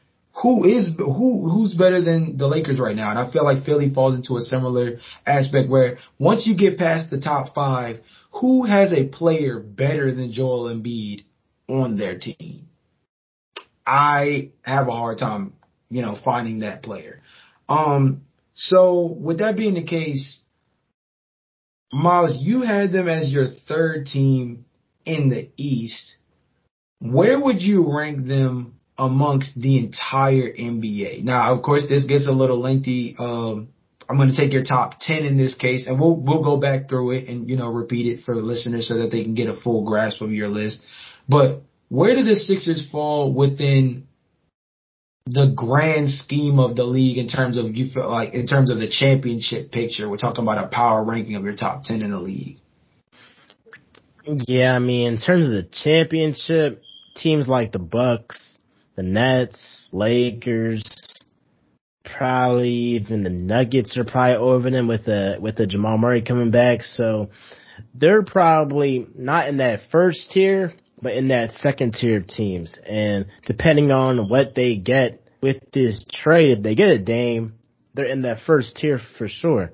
who is who who's better than the Lakers right now? And I feel like Philly falls into a similar aspect where once you get past the top five, who has a player better than Joel Embiid on their team? I have a hard time, you know, finding that player. Um, so with that being the case, Miles, you had them as your third team in the East. Where would you rank them amongst the entire NBA. Now, of course, this gets a little lengthy. Um, I'm going to take your top 10 in this case and we'll, we'll go back through it and, you know, repeat it for listeners so that they can get a full grasp of your list. But where do the Sixers fall within the grand scheme of the league in terms of you feel like in terms of the championship picture? We're talking about a power ranking of your top 10 in the league. Yeah, I mean, in terms of the championship, teams like the Bucks, the Nets, Lakers, probably even the Nuggets are probably over them with the with the Jamal Murray coming back. So they're probably not in that first tier, but in that second tier of teams. And depending on what they get with this trade, if they get a Dame, they're in that first tier for sure.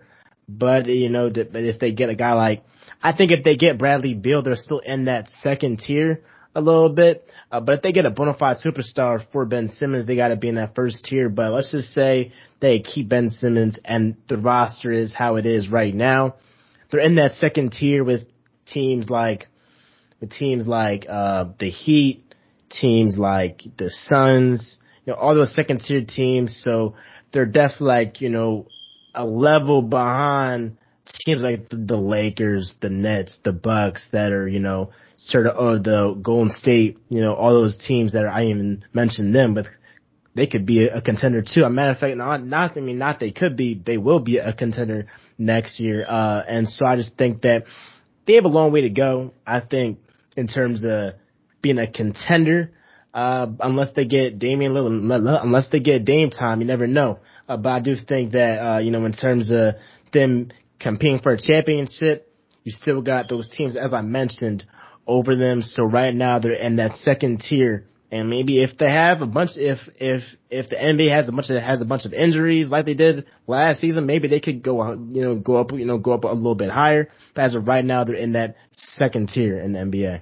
But you know, if they get a guy like, I think if they get Bradley Beal, they're still in that second tier a little bit. Uh, but if they get a bona fide superstar for Ben Simmons, they got to be in that first tier. But let's just say they keep Ben Simmons and the roster is how it is right now. They're in that second tier with teams like, with teams like, uh, the Heat, teams like the Suns, you know, all those second tier teams. So they're definitely like, you know, a level behind teams like the Lakers, the Nets, the Bucks that are, you know, sort of oh, the Golden State, you know, all those teams that are, I even mentioned them, but they could be a, a contender too. A matter of fact, not, not, I mean, not they could be, they will be a contender next year. Uh, and so I just think that they have a long way to go. I think in terms of being a contender, uh, unless they get Damian Lillard, unless they get Dame time, you never know. Uh, but I do think that, uh, you know, in terms of them competing for a championship, you still got those teams, as I mentioned, over them. So right now they're in that second tier. And maybe if they have a bunch, if if if the NBA has a bunch of has a bunch of injuries like they did last season, maybe they could go you know go up you know go up a little bit higher. But as of right now, they're in that second tier in the NBA.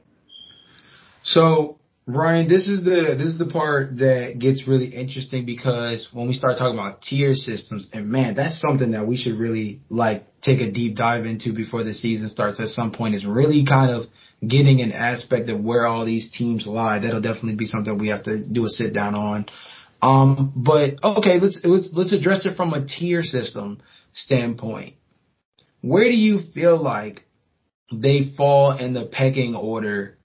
So Ryan, this is the this is the part that gets really interesting because when we start talking about tier systems, and man, that's something that we should really like take a deep dive into before the season starts at some point. Is really kind of getting an aspect of where all these teams lie. That'll definitely be something we have to do a sit down on. Um, but okay, let's let's let's address it from a tier system standpoint. where do you feel like they fall in the pecking order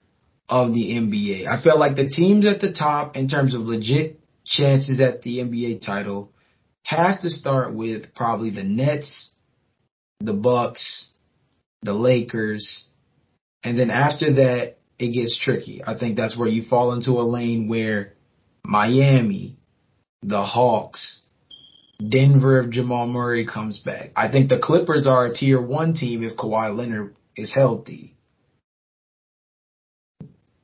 of the NBA? I feel like the teams at the top in terms of legit chances at the NBA title has to start with probably the Nets, the Bucks, the Lakers, and then after that it gets tricky. I think that's where you fall into a lane where Miami, the Hawks, Denver if Jamal Murray comes back. I think the Clippers are a tier one team if Kawhi Leonard is healthy.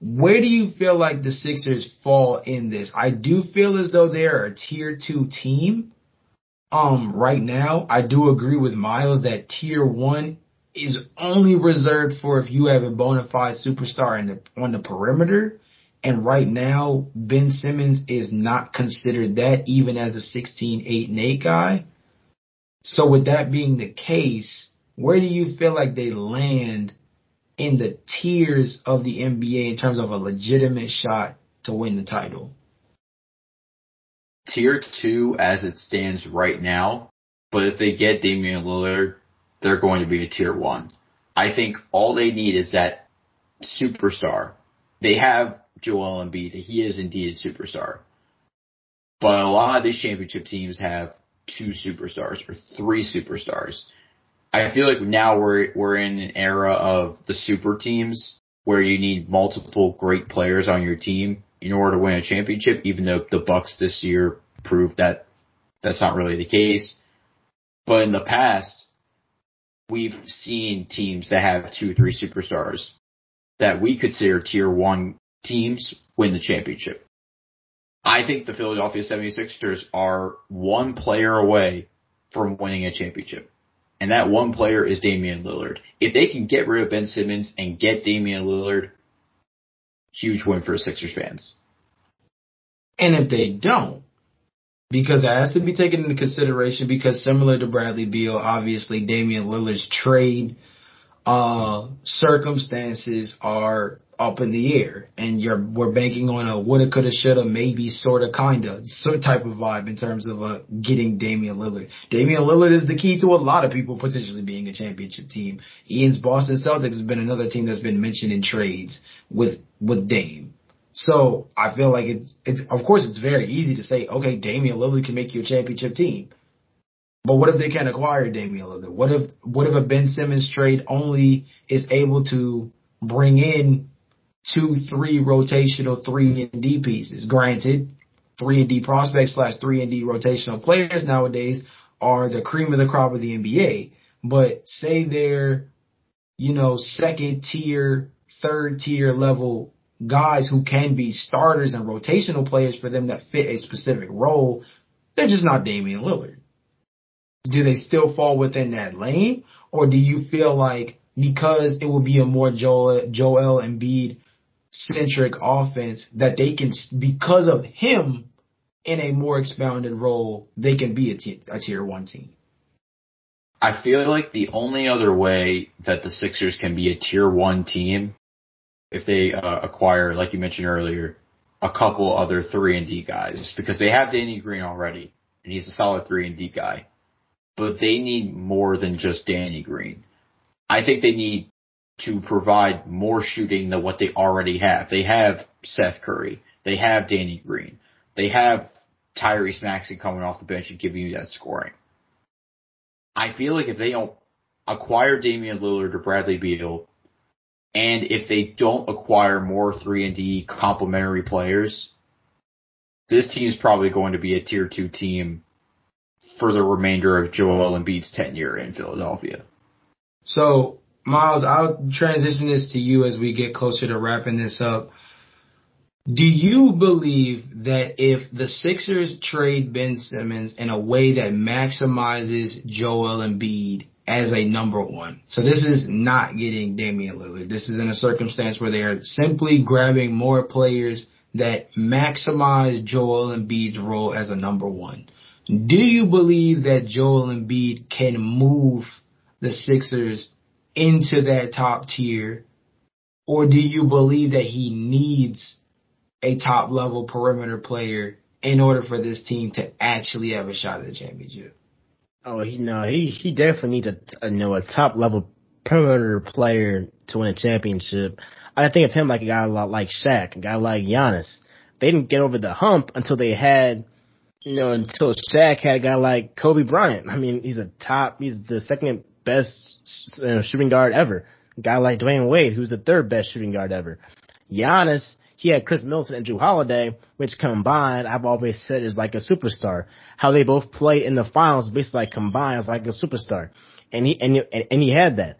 Where do you feel like the Sixers fall in this? I do feel as though they're a tier two team. Um, right now, I do agree with Miles that tier one is only reserved for if you have a bona fide superstar in the, on the perimeter. And right now, Ben Simmons is not considered that even as a 16, 8, and 8 guy. So with that being the case, where do you feel like they land in the tiers of the NBA in terms of a legitimate shot to win the title? Tier two as it stands right now, but if they get Damian Lillard, they're going to be a tier one. I think all they need is that superstar. They have Joel Embiid. He is indeed a superstar. But a lot of these championship teams have two superstars or three superstars. I feel like now we're we're in an era of the super teams where you need multiple great players on your team in order to win a championship, even though the Bucks this year proved that that's not really the case. But in the past, we've seen teams that have two or three superstars that we consider tier one teams win the championship. I think the Philadelphia 76ers are one player away from winning a championship. And that one player is Damian Lillard. If they can get rid of Ben Simmons and get Damian Lillard, huge win for Sixers fans. And if they don't, because it has to be taken into consideration because similar to Bradley Beal, obviously Damian Lillard's trade uh, circumstances are up in the air and you're we're banking on a woulda coulda shoulda maybe sorta kinda sort of type of vibe in terms of uh, getting Damian Lillard. Damian Lillard is the key to a lot of people potentially being a championship team. Ian's Boston Celtics has been another team that's been mentioned in trades with with Dame. So I feel like it's it's of course it's very easy to say okay Damian Lillard can make you a championship team. But what if they can't acquire Damian Lillard? What if what if a Ben Simmons trade only is able to bring in two, three rotational three and D pieces. Granted, three and D prospects slash three and D rotational players nowadays are the cream of the crop of the NBA. But say they're, you know, second tier, third tier level guys who can be starters and rotational players for them that fit a specific role, they're just not Damian Lillard. Do they still fall within that lane? Or do you feel like because it will be a more Joel, Joel Embiid centric offense that they can, because of him in a more expounded role, they can be a, t- a tier one team. I feel like the only other way that the Sixers can be a tier one team if they uh, acquire, like you mentioned earlier, a couple other three and D guys because they have Danny Green already and he's a solid three and D guy, but they need more than just Danny Green. I think they need to provide more shooting than what they already have. They have Seth Curry. They have Danny Green. They have Tyrese Maxey coming off the bench and giving you that scoring. I feel like if they don't acquire Damian Lillard or Bradley Beal, and if they don't acquire more 3 and D complementary players, this team is probably going to be a tier 2 team for the remainder of Joel Embiid's tenure in Philadelphia. So Miles, I'll transition this to you as we get closer to wrapping this up. Do you believe that if the Sixers trade Ben Simmons in a way that maximizes Joel Embiid as a number one, so this is not getting Damian Lillard. This is in a circumstance where they are simply grabbing more players that maximize Joel Embiid's role as a number one. Do you believe that Joel Embiid can move the Sixers into that top tier? Or do you believe that he needs a top level perimeter player in order for this team to actually have a shot at the championship? Oh, he no, he he definitely needs a, a you know a top level perimeter player to win a championship. I think of him like a guy like Shaq, a guy like Giannis. They didn't get over the hump until they had, you know, until Shaq had a guy like Kobe Bryant. I mean, he's a top, he's the second best you know, shooting guard ever. A guy like Dwyane Wade, who's the third best shooting guard ever. Giannis, he had Khris Middleton and Jrue Holiday, which combined, I've always said is like a superstar. How they both play in the finals basically like combines like a superstar. And he, and, and he had that.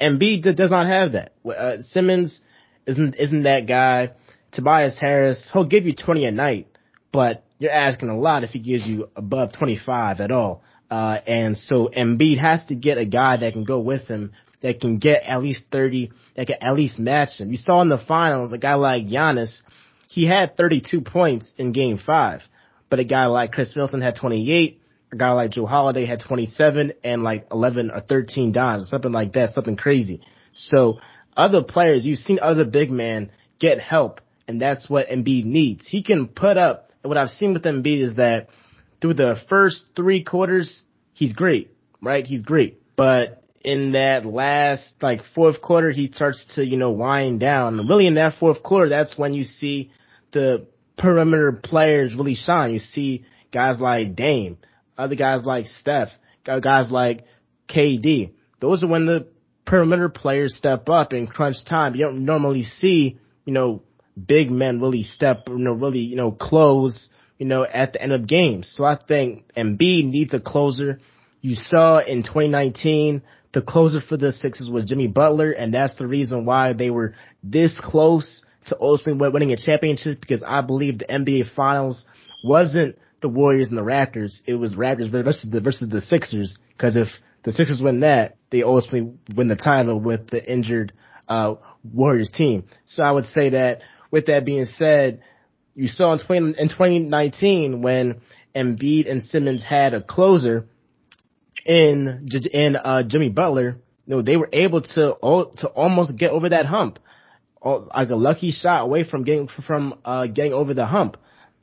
Embiid does not have that. Uh, Simmons isn't, isn't that guy. Tobias Harris, he'll give you 20 a night, but you're asking a lot if he gives you above 25 at all. Uh, and so Embiid has to get a guy that can go with him, that can get at least 30, that can at least match him. You saw in the finals, a guy like Giannis, he had 32 points in game five, but a guy like Khris Middleton had 28, a guy like Jrue Holiday had 27 and like 11 or 13 dimes, something like that, something crazy. So other players, you've seen other big men get help, and that's what Embiid needs. He can put up, what I've seen with Embiid is that through the first three quarters, he's great, right? He's great. But in that last, like, fourth quarter, he starts to, you know, wind down. And really in that fourth quarter, that's when you see the perimeter players really shine. You see guys like Dame, other guys like Steph, guys like KD. Those are when the perimeter players step up in crunch time. You don't normally see, you know, big men really step, you know, really, you know, close, you know, at the end of games. So I think Embiid needs a closer. You saw in 2019, the closer for the Sixers was Jimmy Butler, and that's the reason why they were this close to ultimately winning a championship because I believe the NBA Finals wasn't the Warriors and the Raptors. It was Raptors versus the versus the Sixers. Because if the Sixers win that, they ultimately win the title with the injured uh, Warriors team. So I would say that with that being said, you saw in, 20, in 2019 when Embiid and Simmons had a closer in in uh, Jimmy Butler, you know, they were able to to almost get over that hump, like a lucky shot away from getting from uh, getting over the hump.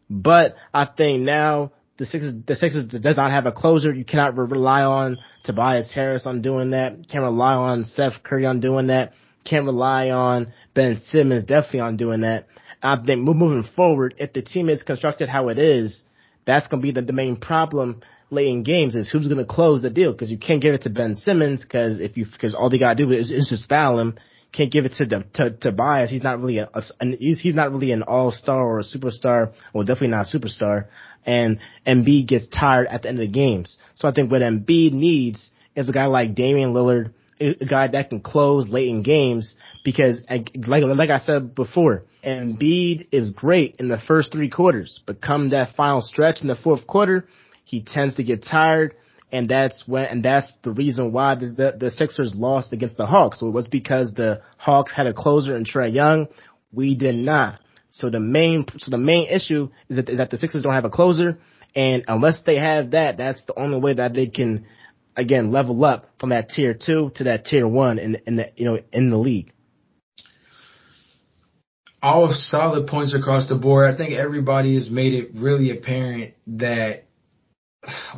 But I think now the Sixers, the Sixers does not have a closer. You cannot rely on Tobias Harris on doing that. Can't rely on Seth Curry on doing that. Can't rely on Ben Simmons definitely on doing that. I think moving forward, if the team is constructed how it is, that's going to be the, the main problem late in games is who's going to close the deal because you can't give it to Ben Simmons because if you because all they got to do is, is just foul him can't give it to the, to Tobias. He's not really a, a he's, he's not really an all star or a superstar. Well, definitely not a superstar. And Embiid gets tired at the end of the games. So I think what Embiid needs is a guy like Damian Lillard, a guy that can close late in games because like like I said before, Embiid is great in the first three quarters, but come that final stretch in the fourth quarter, he tends to get tired and that's when and that's the reason why the, the, the Sixers lost against the Hawks. So it was because the Hawks had a closer in Trae Young. We did not. So the main so the main issue is that is that the Sixers don't have a closer, and unless they have that, that's the only way that they can again level up from that tier two to that tier one in in the you know in the league. All solid points across the board. I think everybody has made it really apparent that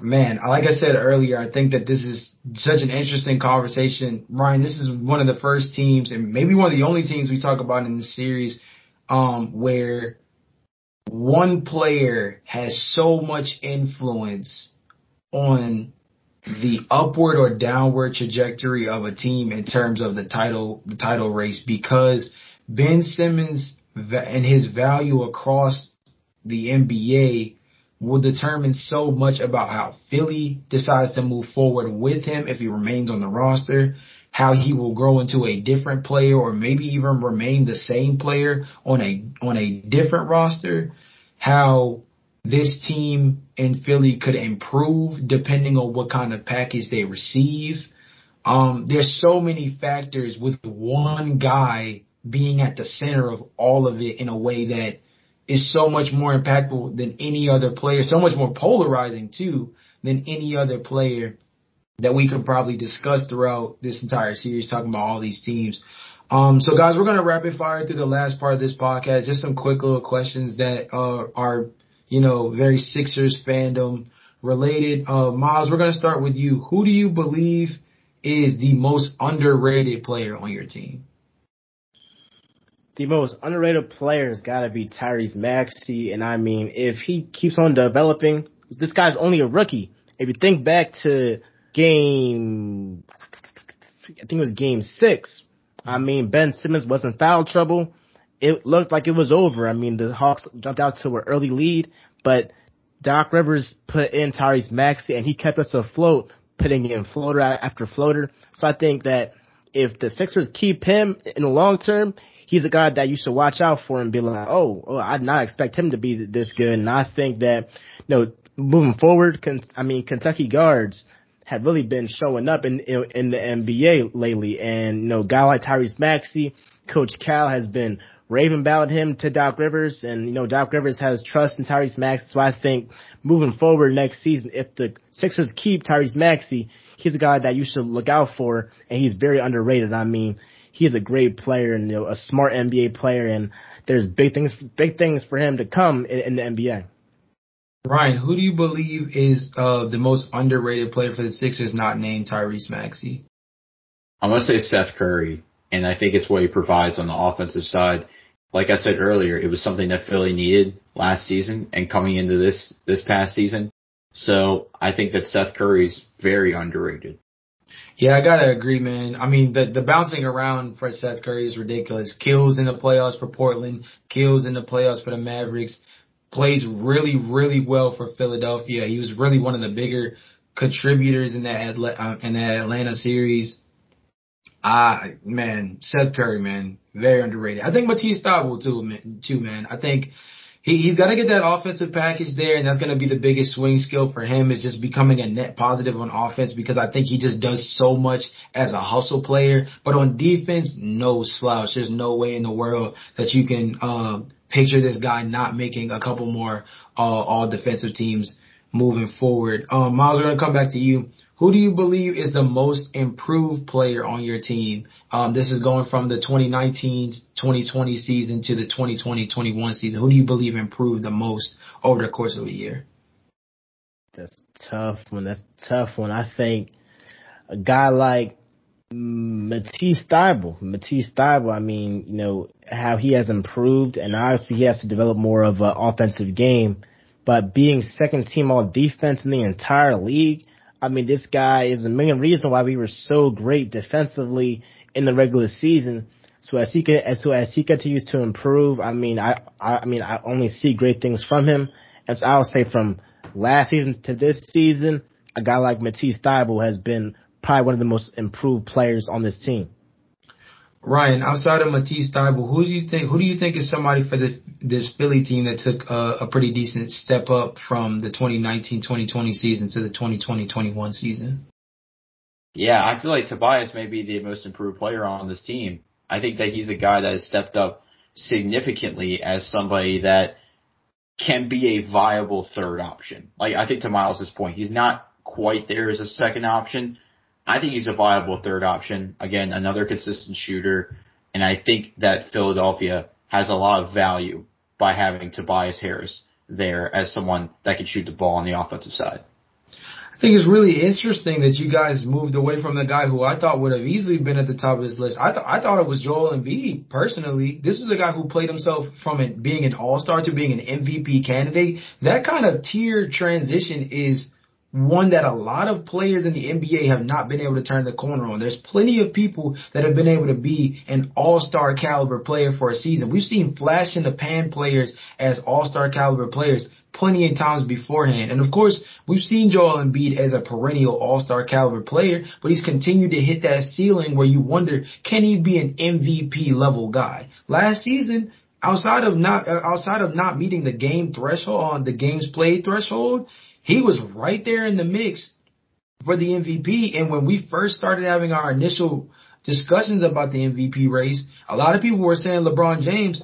man, like I said earlier, I think that this is such an interesting conversation. Ryan, this is one of the first teams and maybe one of the only teams we talk about in the series, um, where one player has so much influence on the upward or downward trajectory of a team in terms of the title, the title race because Ben Simmons and his value across the NBA will determine so much about how Philly decides to move forward with him if he remains on the roster, how he will grow into a different player or maybe even remain the same player on a on a different roster, how this team in Philly could improve depending on what kind of package they receive. Um, there's so many factors with one guy being at the center of all of it in a way that is so much more impactful than any other player, so much more polarizing too than any other player that we could probably discuss throughout this entire series, talking about all these teams. Um, so guys, we're going to rapid fire through the last part of this podcast. Just some quick little questions that uh, are, you know, very Sixers fandom related. Uh, Miles, we're gonna start with you. Who do you believe is the most underrated player on your team? The most underrated player has got to be Tyrese Maxey, and I mean, if he keeps on developing, this guy's only a rookie. If you think back to game, I think it was game six. I mean, Ben Simmons was in foul trouble. It looked like it was over. I mean, the Hawks jumped out to an early lead, but Doc Rivers put in Tyrese Maxey and he kept us afloat, putting in floater after floater. So I think that if the Sixers keep him in the long term, he's a guy that you should watch out for and be like, oh, oh I did not expect him to be this good. And I think that, you know, moving forward, I mean, Kentucky guards have really been showing up in, in, in the NBA lately. And, you know, guy like Tyrese Maxey, Coach Cal has been raving about him to Doc Rivers, and you know Doc Rivers has trust in Tyrese Maxey. So I think moving forward next season, if the Sixers keep Tyrese Maxey, he's a guy that you should look out for, and he's very underrated. I mean, he's a great player and you know, a smart NBA player, and there's big things, big things for him to come in, in the NBA. Ryan, who do you believe is uh, the most underrated player for the Sixers, not named Tyrese Maxey? I'm gonna say Seth Curry, and I think it's what he provides on the offensive side. Like I said earlier, it was something that Philly needed last season and coming into this this past season. So I think that Seth Curry's very underrated. Yeah, I gotta agree, man. I mean, the the bouncing around for Seth Curry is ridiculous. Kills in the playoffs for Portland, kills in the playoffs for the Mavericks. Plays really, really well for Philadelphia. He was really one of the bigger contributors in that uh, in that Atlanta series. Ah, man, Seth Curry, man, very underrated. I think Matisse Thybulle too, man, too, man. I think he, he's got to get that offensive package there, and that's going to be the biggest swing skill for him is just becoming a net positive on offense because I think he just does so much as a hustle player. But on defense, no slouch. There's no way in the world that you can uh, picture this guy not making a couple more uh, all defensive teams moving forward. Um, Miles, we're going to come back to you. Who do you believe is the most improved player on your team? Um, this is going from the 2019-2020 season to the 2020-21 season. Who do you believe improved the most over the course of a year? That's tough one. That's tough one. I think a guy like Matisse Thybulle. Matisse Thybulle, I mean, you know, how he has improved and obviously he has to develop more of an offensive game, but being second team all defense in the entire league – I mean, this guy is the main reason why we were so great defensively in the regular season. So as he as so as he continues to improve, I mean, I, I, I mean, I only see great things from him. And so I would say from last season to this season, a guy like Matisse Thybulle has been probably one of the most improved players on this team. Ryan, outside of Matisse Thybulle, who do you think who do you think is somebody for the this Philly team that took a, a pretty decent step up from the 2019-2020 season to the 2020-21 season? Yeah, I feel like Tobias may be the most improved player on this team. I think that he's a guy that has stepped up significantly as somebody that can be a viable third option. Like I think to Miles' point, he's not quite there as a second option, I think he's a viable third option. Again, another consistent shooter. And I think that Philadelphia has a lot of value by having Tobias Harris there as someone that can shoot the ball on the offensive side. I think it's really interesting that you guys moved away from the guy who I thought would have easily been at the top of this list. I thought I thought it was Joel Embiid personally. This is a guy who played himself from being an All Star to being an MVP candidate. That kind of tier transition is one that a lot of players in the NBA have not been able to turn the corner on. There's plenty of people that have been able to be an all-star caliber player for a season. We've seen flash in the pan players as all-star caliber players plenty of times beforehand. And of course, we've seen Joel Embiid as a perennial all-star caliber player, but he's continued to hit that ceiling where you wonder, can he be an MVP level guy? Last season, outside of not uh, outside of not meeting the game threshold on the games played threshold, he was right there in the mix for the MVP. And when we first started having our initial discussions about the MVP race, a lot of people were saying LeBron James.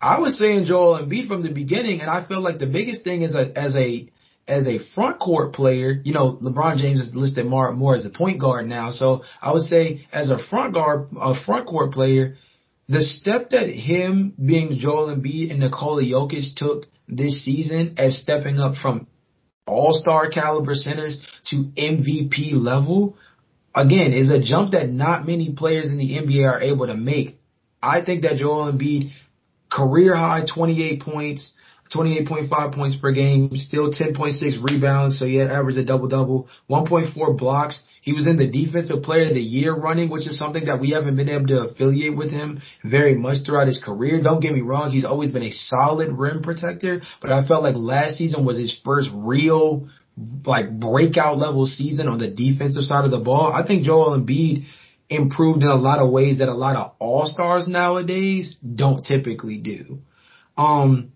I was saying Joel Embiid from the beginning, and I feel like the biggest thing is a, as a as a front court player, you know, LeBron James is listed more more as a point guard now. So I would say as a front guard, a front court player, the step that him being Joel Embiid and Nikola Jokic took this season as stepping up from all-star caliber centers to MVP level, again, is a jump that not many players in the NBA are able to make. I think that Joel Embiid, career high 28 points, 28.5 points per game, still 10.6 rebounds, so he had averaged a double double, 1.4 blocks. He was in the defensive player of the year running, which is something that we haven't been able to affiliate with him very much throughout his career. Don't get me wrong, he's always been a solid rim protector, but I felt like last season was his first real like breakout level season on the defensive side of the ball. I think Joel Embiid improved in a lot of ways that a lot of all stars nowadays don't typically do. Um,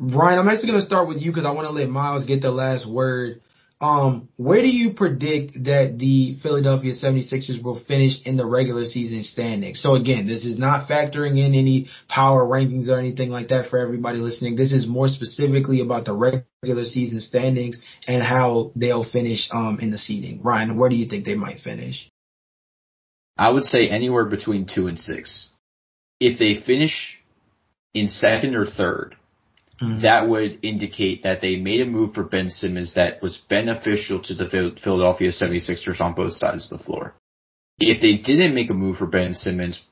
Ryan, I'm actually going to start with you because I want to let Miles get the last word. Um, where do you predict that the Philadelphia 76ers will finish in the regular season standings? So again, this is not factoring in any power rankings or anything like that for everybody listening. This is more specifically about the regular season standings and how they'll finish um, in the seeding. Ryan, where do you think they might finish? I would say anywhere between two and six. If they finish in second or third, mm-hmm. that would indicate that they made a move for Ben Simmons that was beneficial to the Philadelphia 76ers on both sides of the floor. If they didn't make a move for Ben Simmons,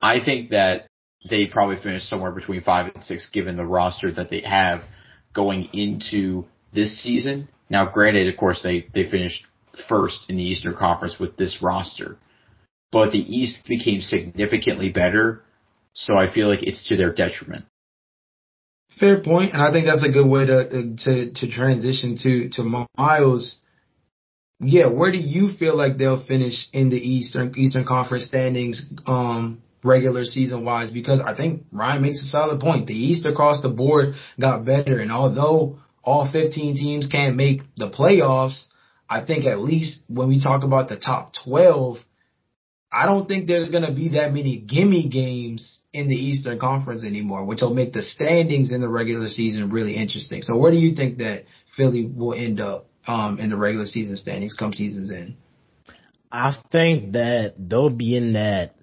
I think that they probably finish somewhere between five and six given the roster that they have going into this season. Now granted, of course, they, they finished first in the Eastern Conference with this roster. But the East became significantly better, so I feel like it's to their detriment. Fair point, and I think that's a good way to to to transition to to Miles. Yeah, where do you feel like they'll finish in the Eastern Eastern Conference standings, um, regular season wise? Because I think Ryan makes a solid point. The East across the board got better, and although all 15 teams can't make the playoffs, I think at least when we talk about the top 12, I don't think there's going to be that many gimme games in the Eastern Conference anymore, which will make the standings in the regular season really interesting. So where do you think that Philly will end up um, in the regular season standings come season's end? I think that they'll be in that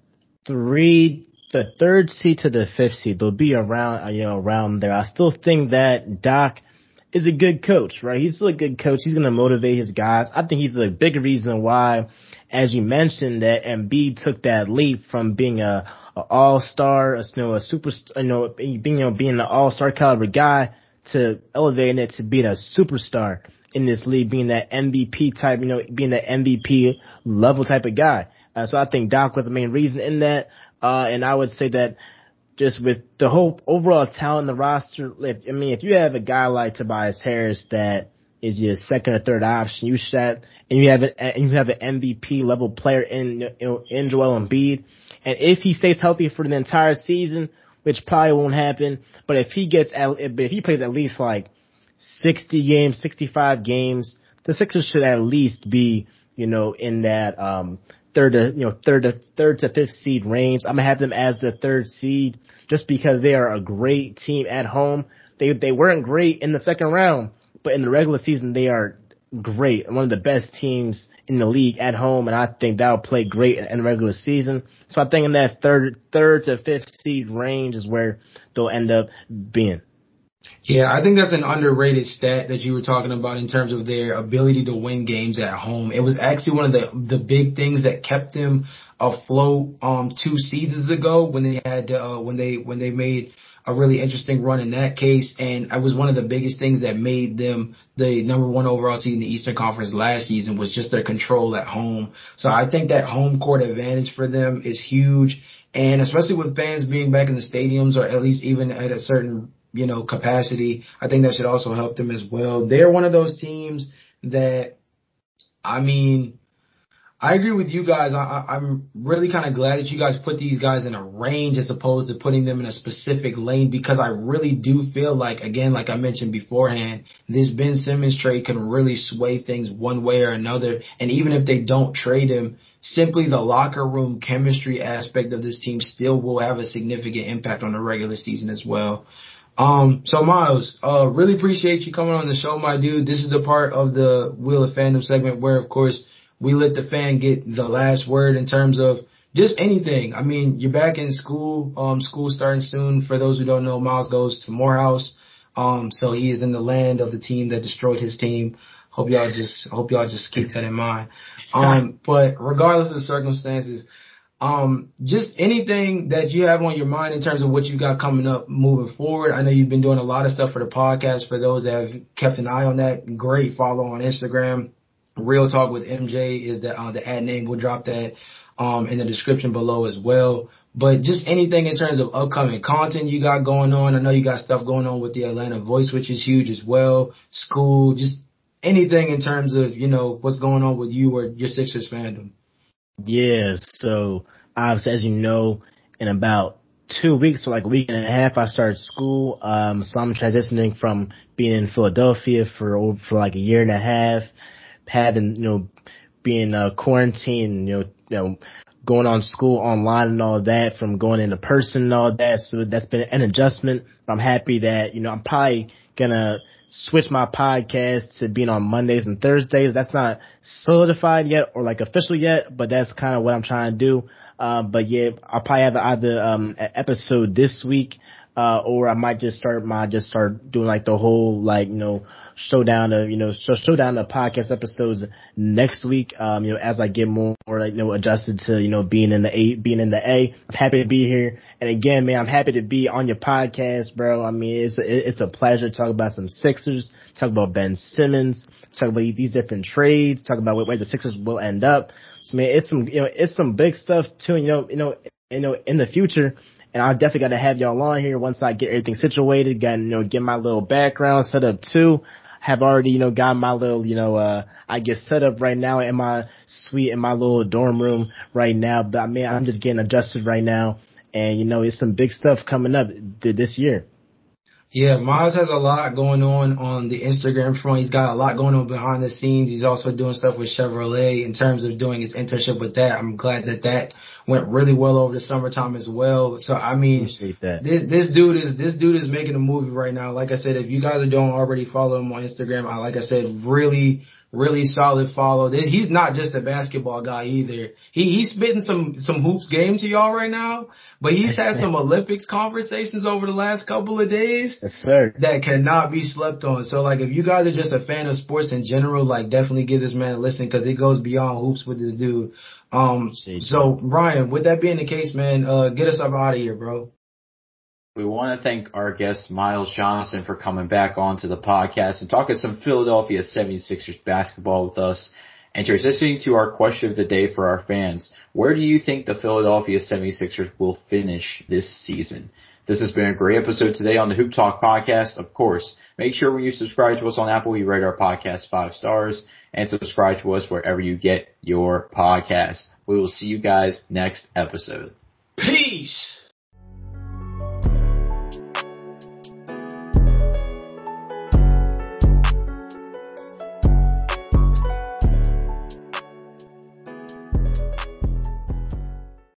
three, the third seed to the fifth seed. They'll be around, you know, around there. I still think that Doc is a good coach, right? He's still a good coach. He's going to motivate his guys. I think he's a big reason why, as you mentioned, that Embiid took that leap from being a, a all star, you know, a super, you know, being, you know, being an all star caliber guy to elevating it to being a superstar in this league, being that MVP type, you know, being that MVP level type of guy. Uh, so I think Doc was the main reason in that. Uh, and I would say that just with the whole overall talent in the roster, if, I mean, if you have a guy like Tobias Harris that is your second or third option, you should, and you have a, and you have an MVP level player in, in Joel Embiid, and if he stays healthy for the entire season, which probably won't happen, but if he gets, at, if he plays at least like 60 games, 65 games, the Sixers should at least be, you know, in that, um, third to you know third to third to fifth seed range. I'm gonna have them as the third seed just because they are a great team at home. They they weren't great in the second round, but in the regular season they are great. One of the best teams in the league at home, and I think that'll play great in the regular season. So I think in that third third to fifth seed range is where they'll end up being. Yeah, I think that's an underrated stat that you were talking about in terms of their ability to win games at home. It was actually one of the the big things that kept them afloat um two seasons ago when they had uh, when they when they made a really interesting run in that case, and it was one of the biggest things that made them the number one overall seed in the Eastern Conference last season was just their control at home. So I think that home court advantage for them is huge, and especially with fans being back in the stadiums or at least even at a certain you know, capacity. I think that should also help them as well. They're one of those teams that, I mean, I agree with you guys. I, am really kind of glad that you guys put these guys in a range as opposed to putting them in a specific lane because I really do feel like, again, like I mentioned beforehand, this Ben Simmons trade can really sway things one way or another. And even if they don't trade him, simply the locker room chemistry aspect of this team still will have a significant impact on the regular season as well. Um, so Miles, uh, really appreciate you coming on the show, my dude. This is the part of the Wheel of Fandom segment where, of course, we let the fan get the last word in terms of just anything. I mean, you're back in school. Um, school starting soon. For those who don't know, Miles goes to Morehouse. Um, so he is in the land of the team that destroyed his team. Hope y'all just hope y'all just keep that in mind. Um, but regardless of the circumstances, um, just anything that you have on your mind in terms of what you got coming up moving forward. I know you've been doing a lot of stuff for the podcast. For those that have kept an eye on that, great follow on Instagram. Real Talk with MJ is the uh, the ad name. We'll drop that um in the description below as well. But just anything in terms of upcoming content you got going on. I know you got stuff going on with the Atlanta Voice, which is huge as well. School, just anything in terms of you know what's going on with you or your Sixers fandom. Yeah, so obviously, as you know, in about two weeks, so like a week and a half, I started school. Um, so I'm transitioning from being in Philadelphia for for like a year and a half, having you know being uh, quarantined, you know, you know, going on school online and all that, from going into person and all that. So that's been an adjustment. I'm happy that you know I'm probably gonna switch my podcast to being on Mondays and Thursdays. That's not solidified yet or like official yet, but that's kind of what I'm trying to do. Uh, but yeah, I'll probably have either um, episode this week uh, or I might just start my just start doing like the whole like you know showdown of you know show showdown the podcast episodes next week. Um, you know as I get more like you know adjusted to you know being in the A being in the A. I'm happy to be here, and again, man, I'm happy to be on your podcast, bro. I mean, it's a, it's a pleasure to talk about some Sixers, talk about Ben Simmons, talk about these different trades, talk about where the Sixers will end up. So man, it's some you know it's some big stuff too. You know you know you know in the future and I definitely got to have y'all on here once I get everything situated, got, you know, get my little background set up too. Have already, you know, got my little, you know, uh, I get set up right now in my suite, in my little dorm room right now. But I mean, I'm just getting adjusted right now. And, you know, it's some big stuff coming up this year. Yeah, Miles has a lot going on on the Instagram front. He's got a lot going on behind the scenes. He's also doing stuff with Chevrolet in terms of doing his internship with that. I'm glad that that went really well over the summertime as well. So I mean, this this dude is this dude is making a movie right now. Like I said, if you guys don't already follow him on Instagram, I like I said, really really solid follow. He's not just a basketball guy either. He he's spitting some some hoops game to y'all right now, but he's had some Olympics conversations over the last couple of days. Yes, sir. That cannot be slept on. So like, if you guys are just a fan of sports in general, like definitely give this man a listen because it goes beyond hoops with this dude. Um, so Ryan, with that being the case, man, uh, get us up out of here, bro. We want to thank our guest Miles Johnson for coming back onto the podcast and talking some Philadelphia 76ers basketball with us. And transitioning to our question of the day for our fans, where do you think the Philadelphia 76ers will finish this season? This has been a great episode today on the Hoop Talk podcast. Of course, make sure when you subscribe to us on Apple, you rate our podcast five stars and subscribe to us wherever you get your podcast. We will see you guys next episode. Peace.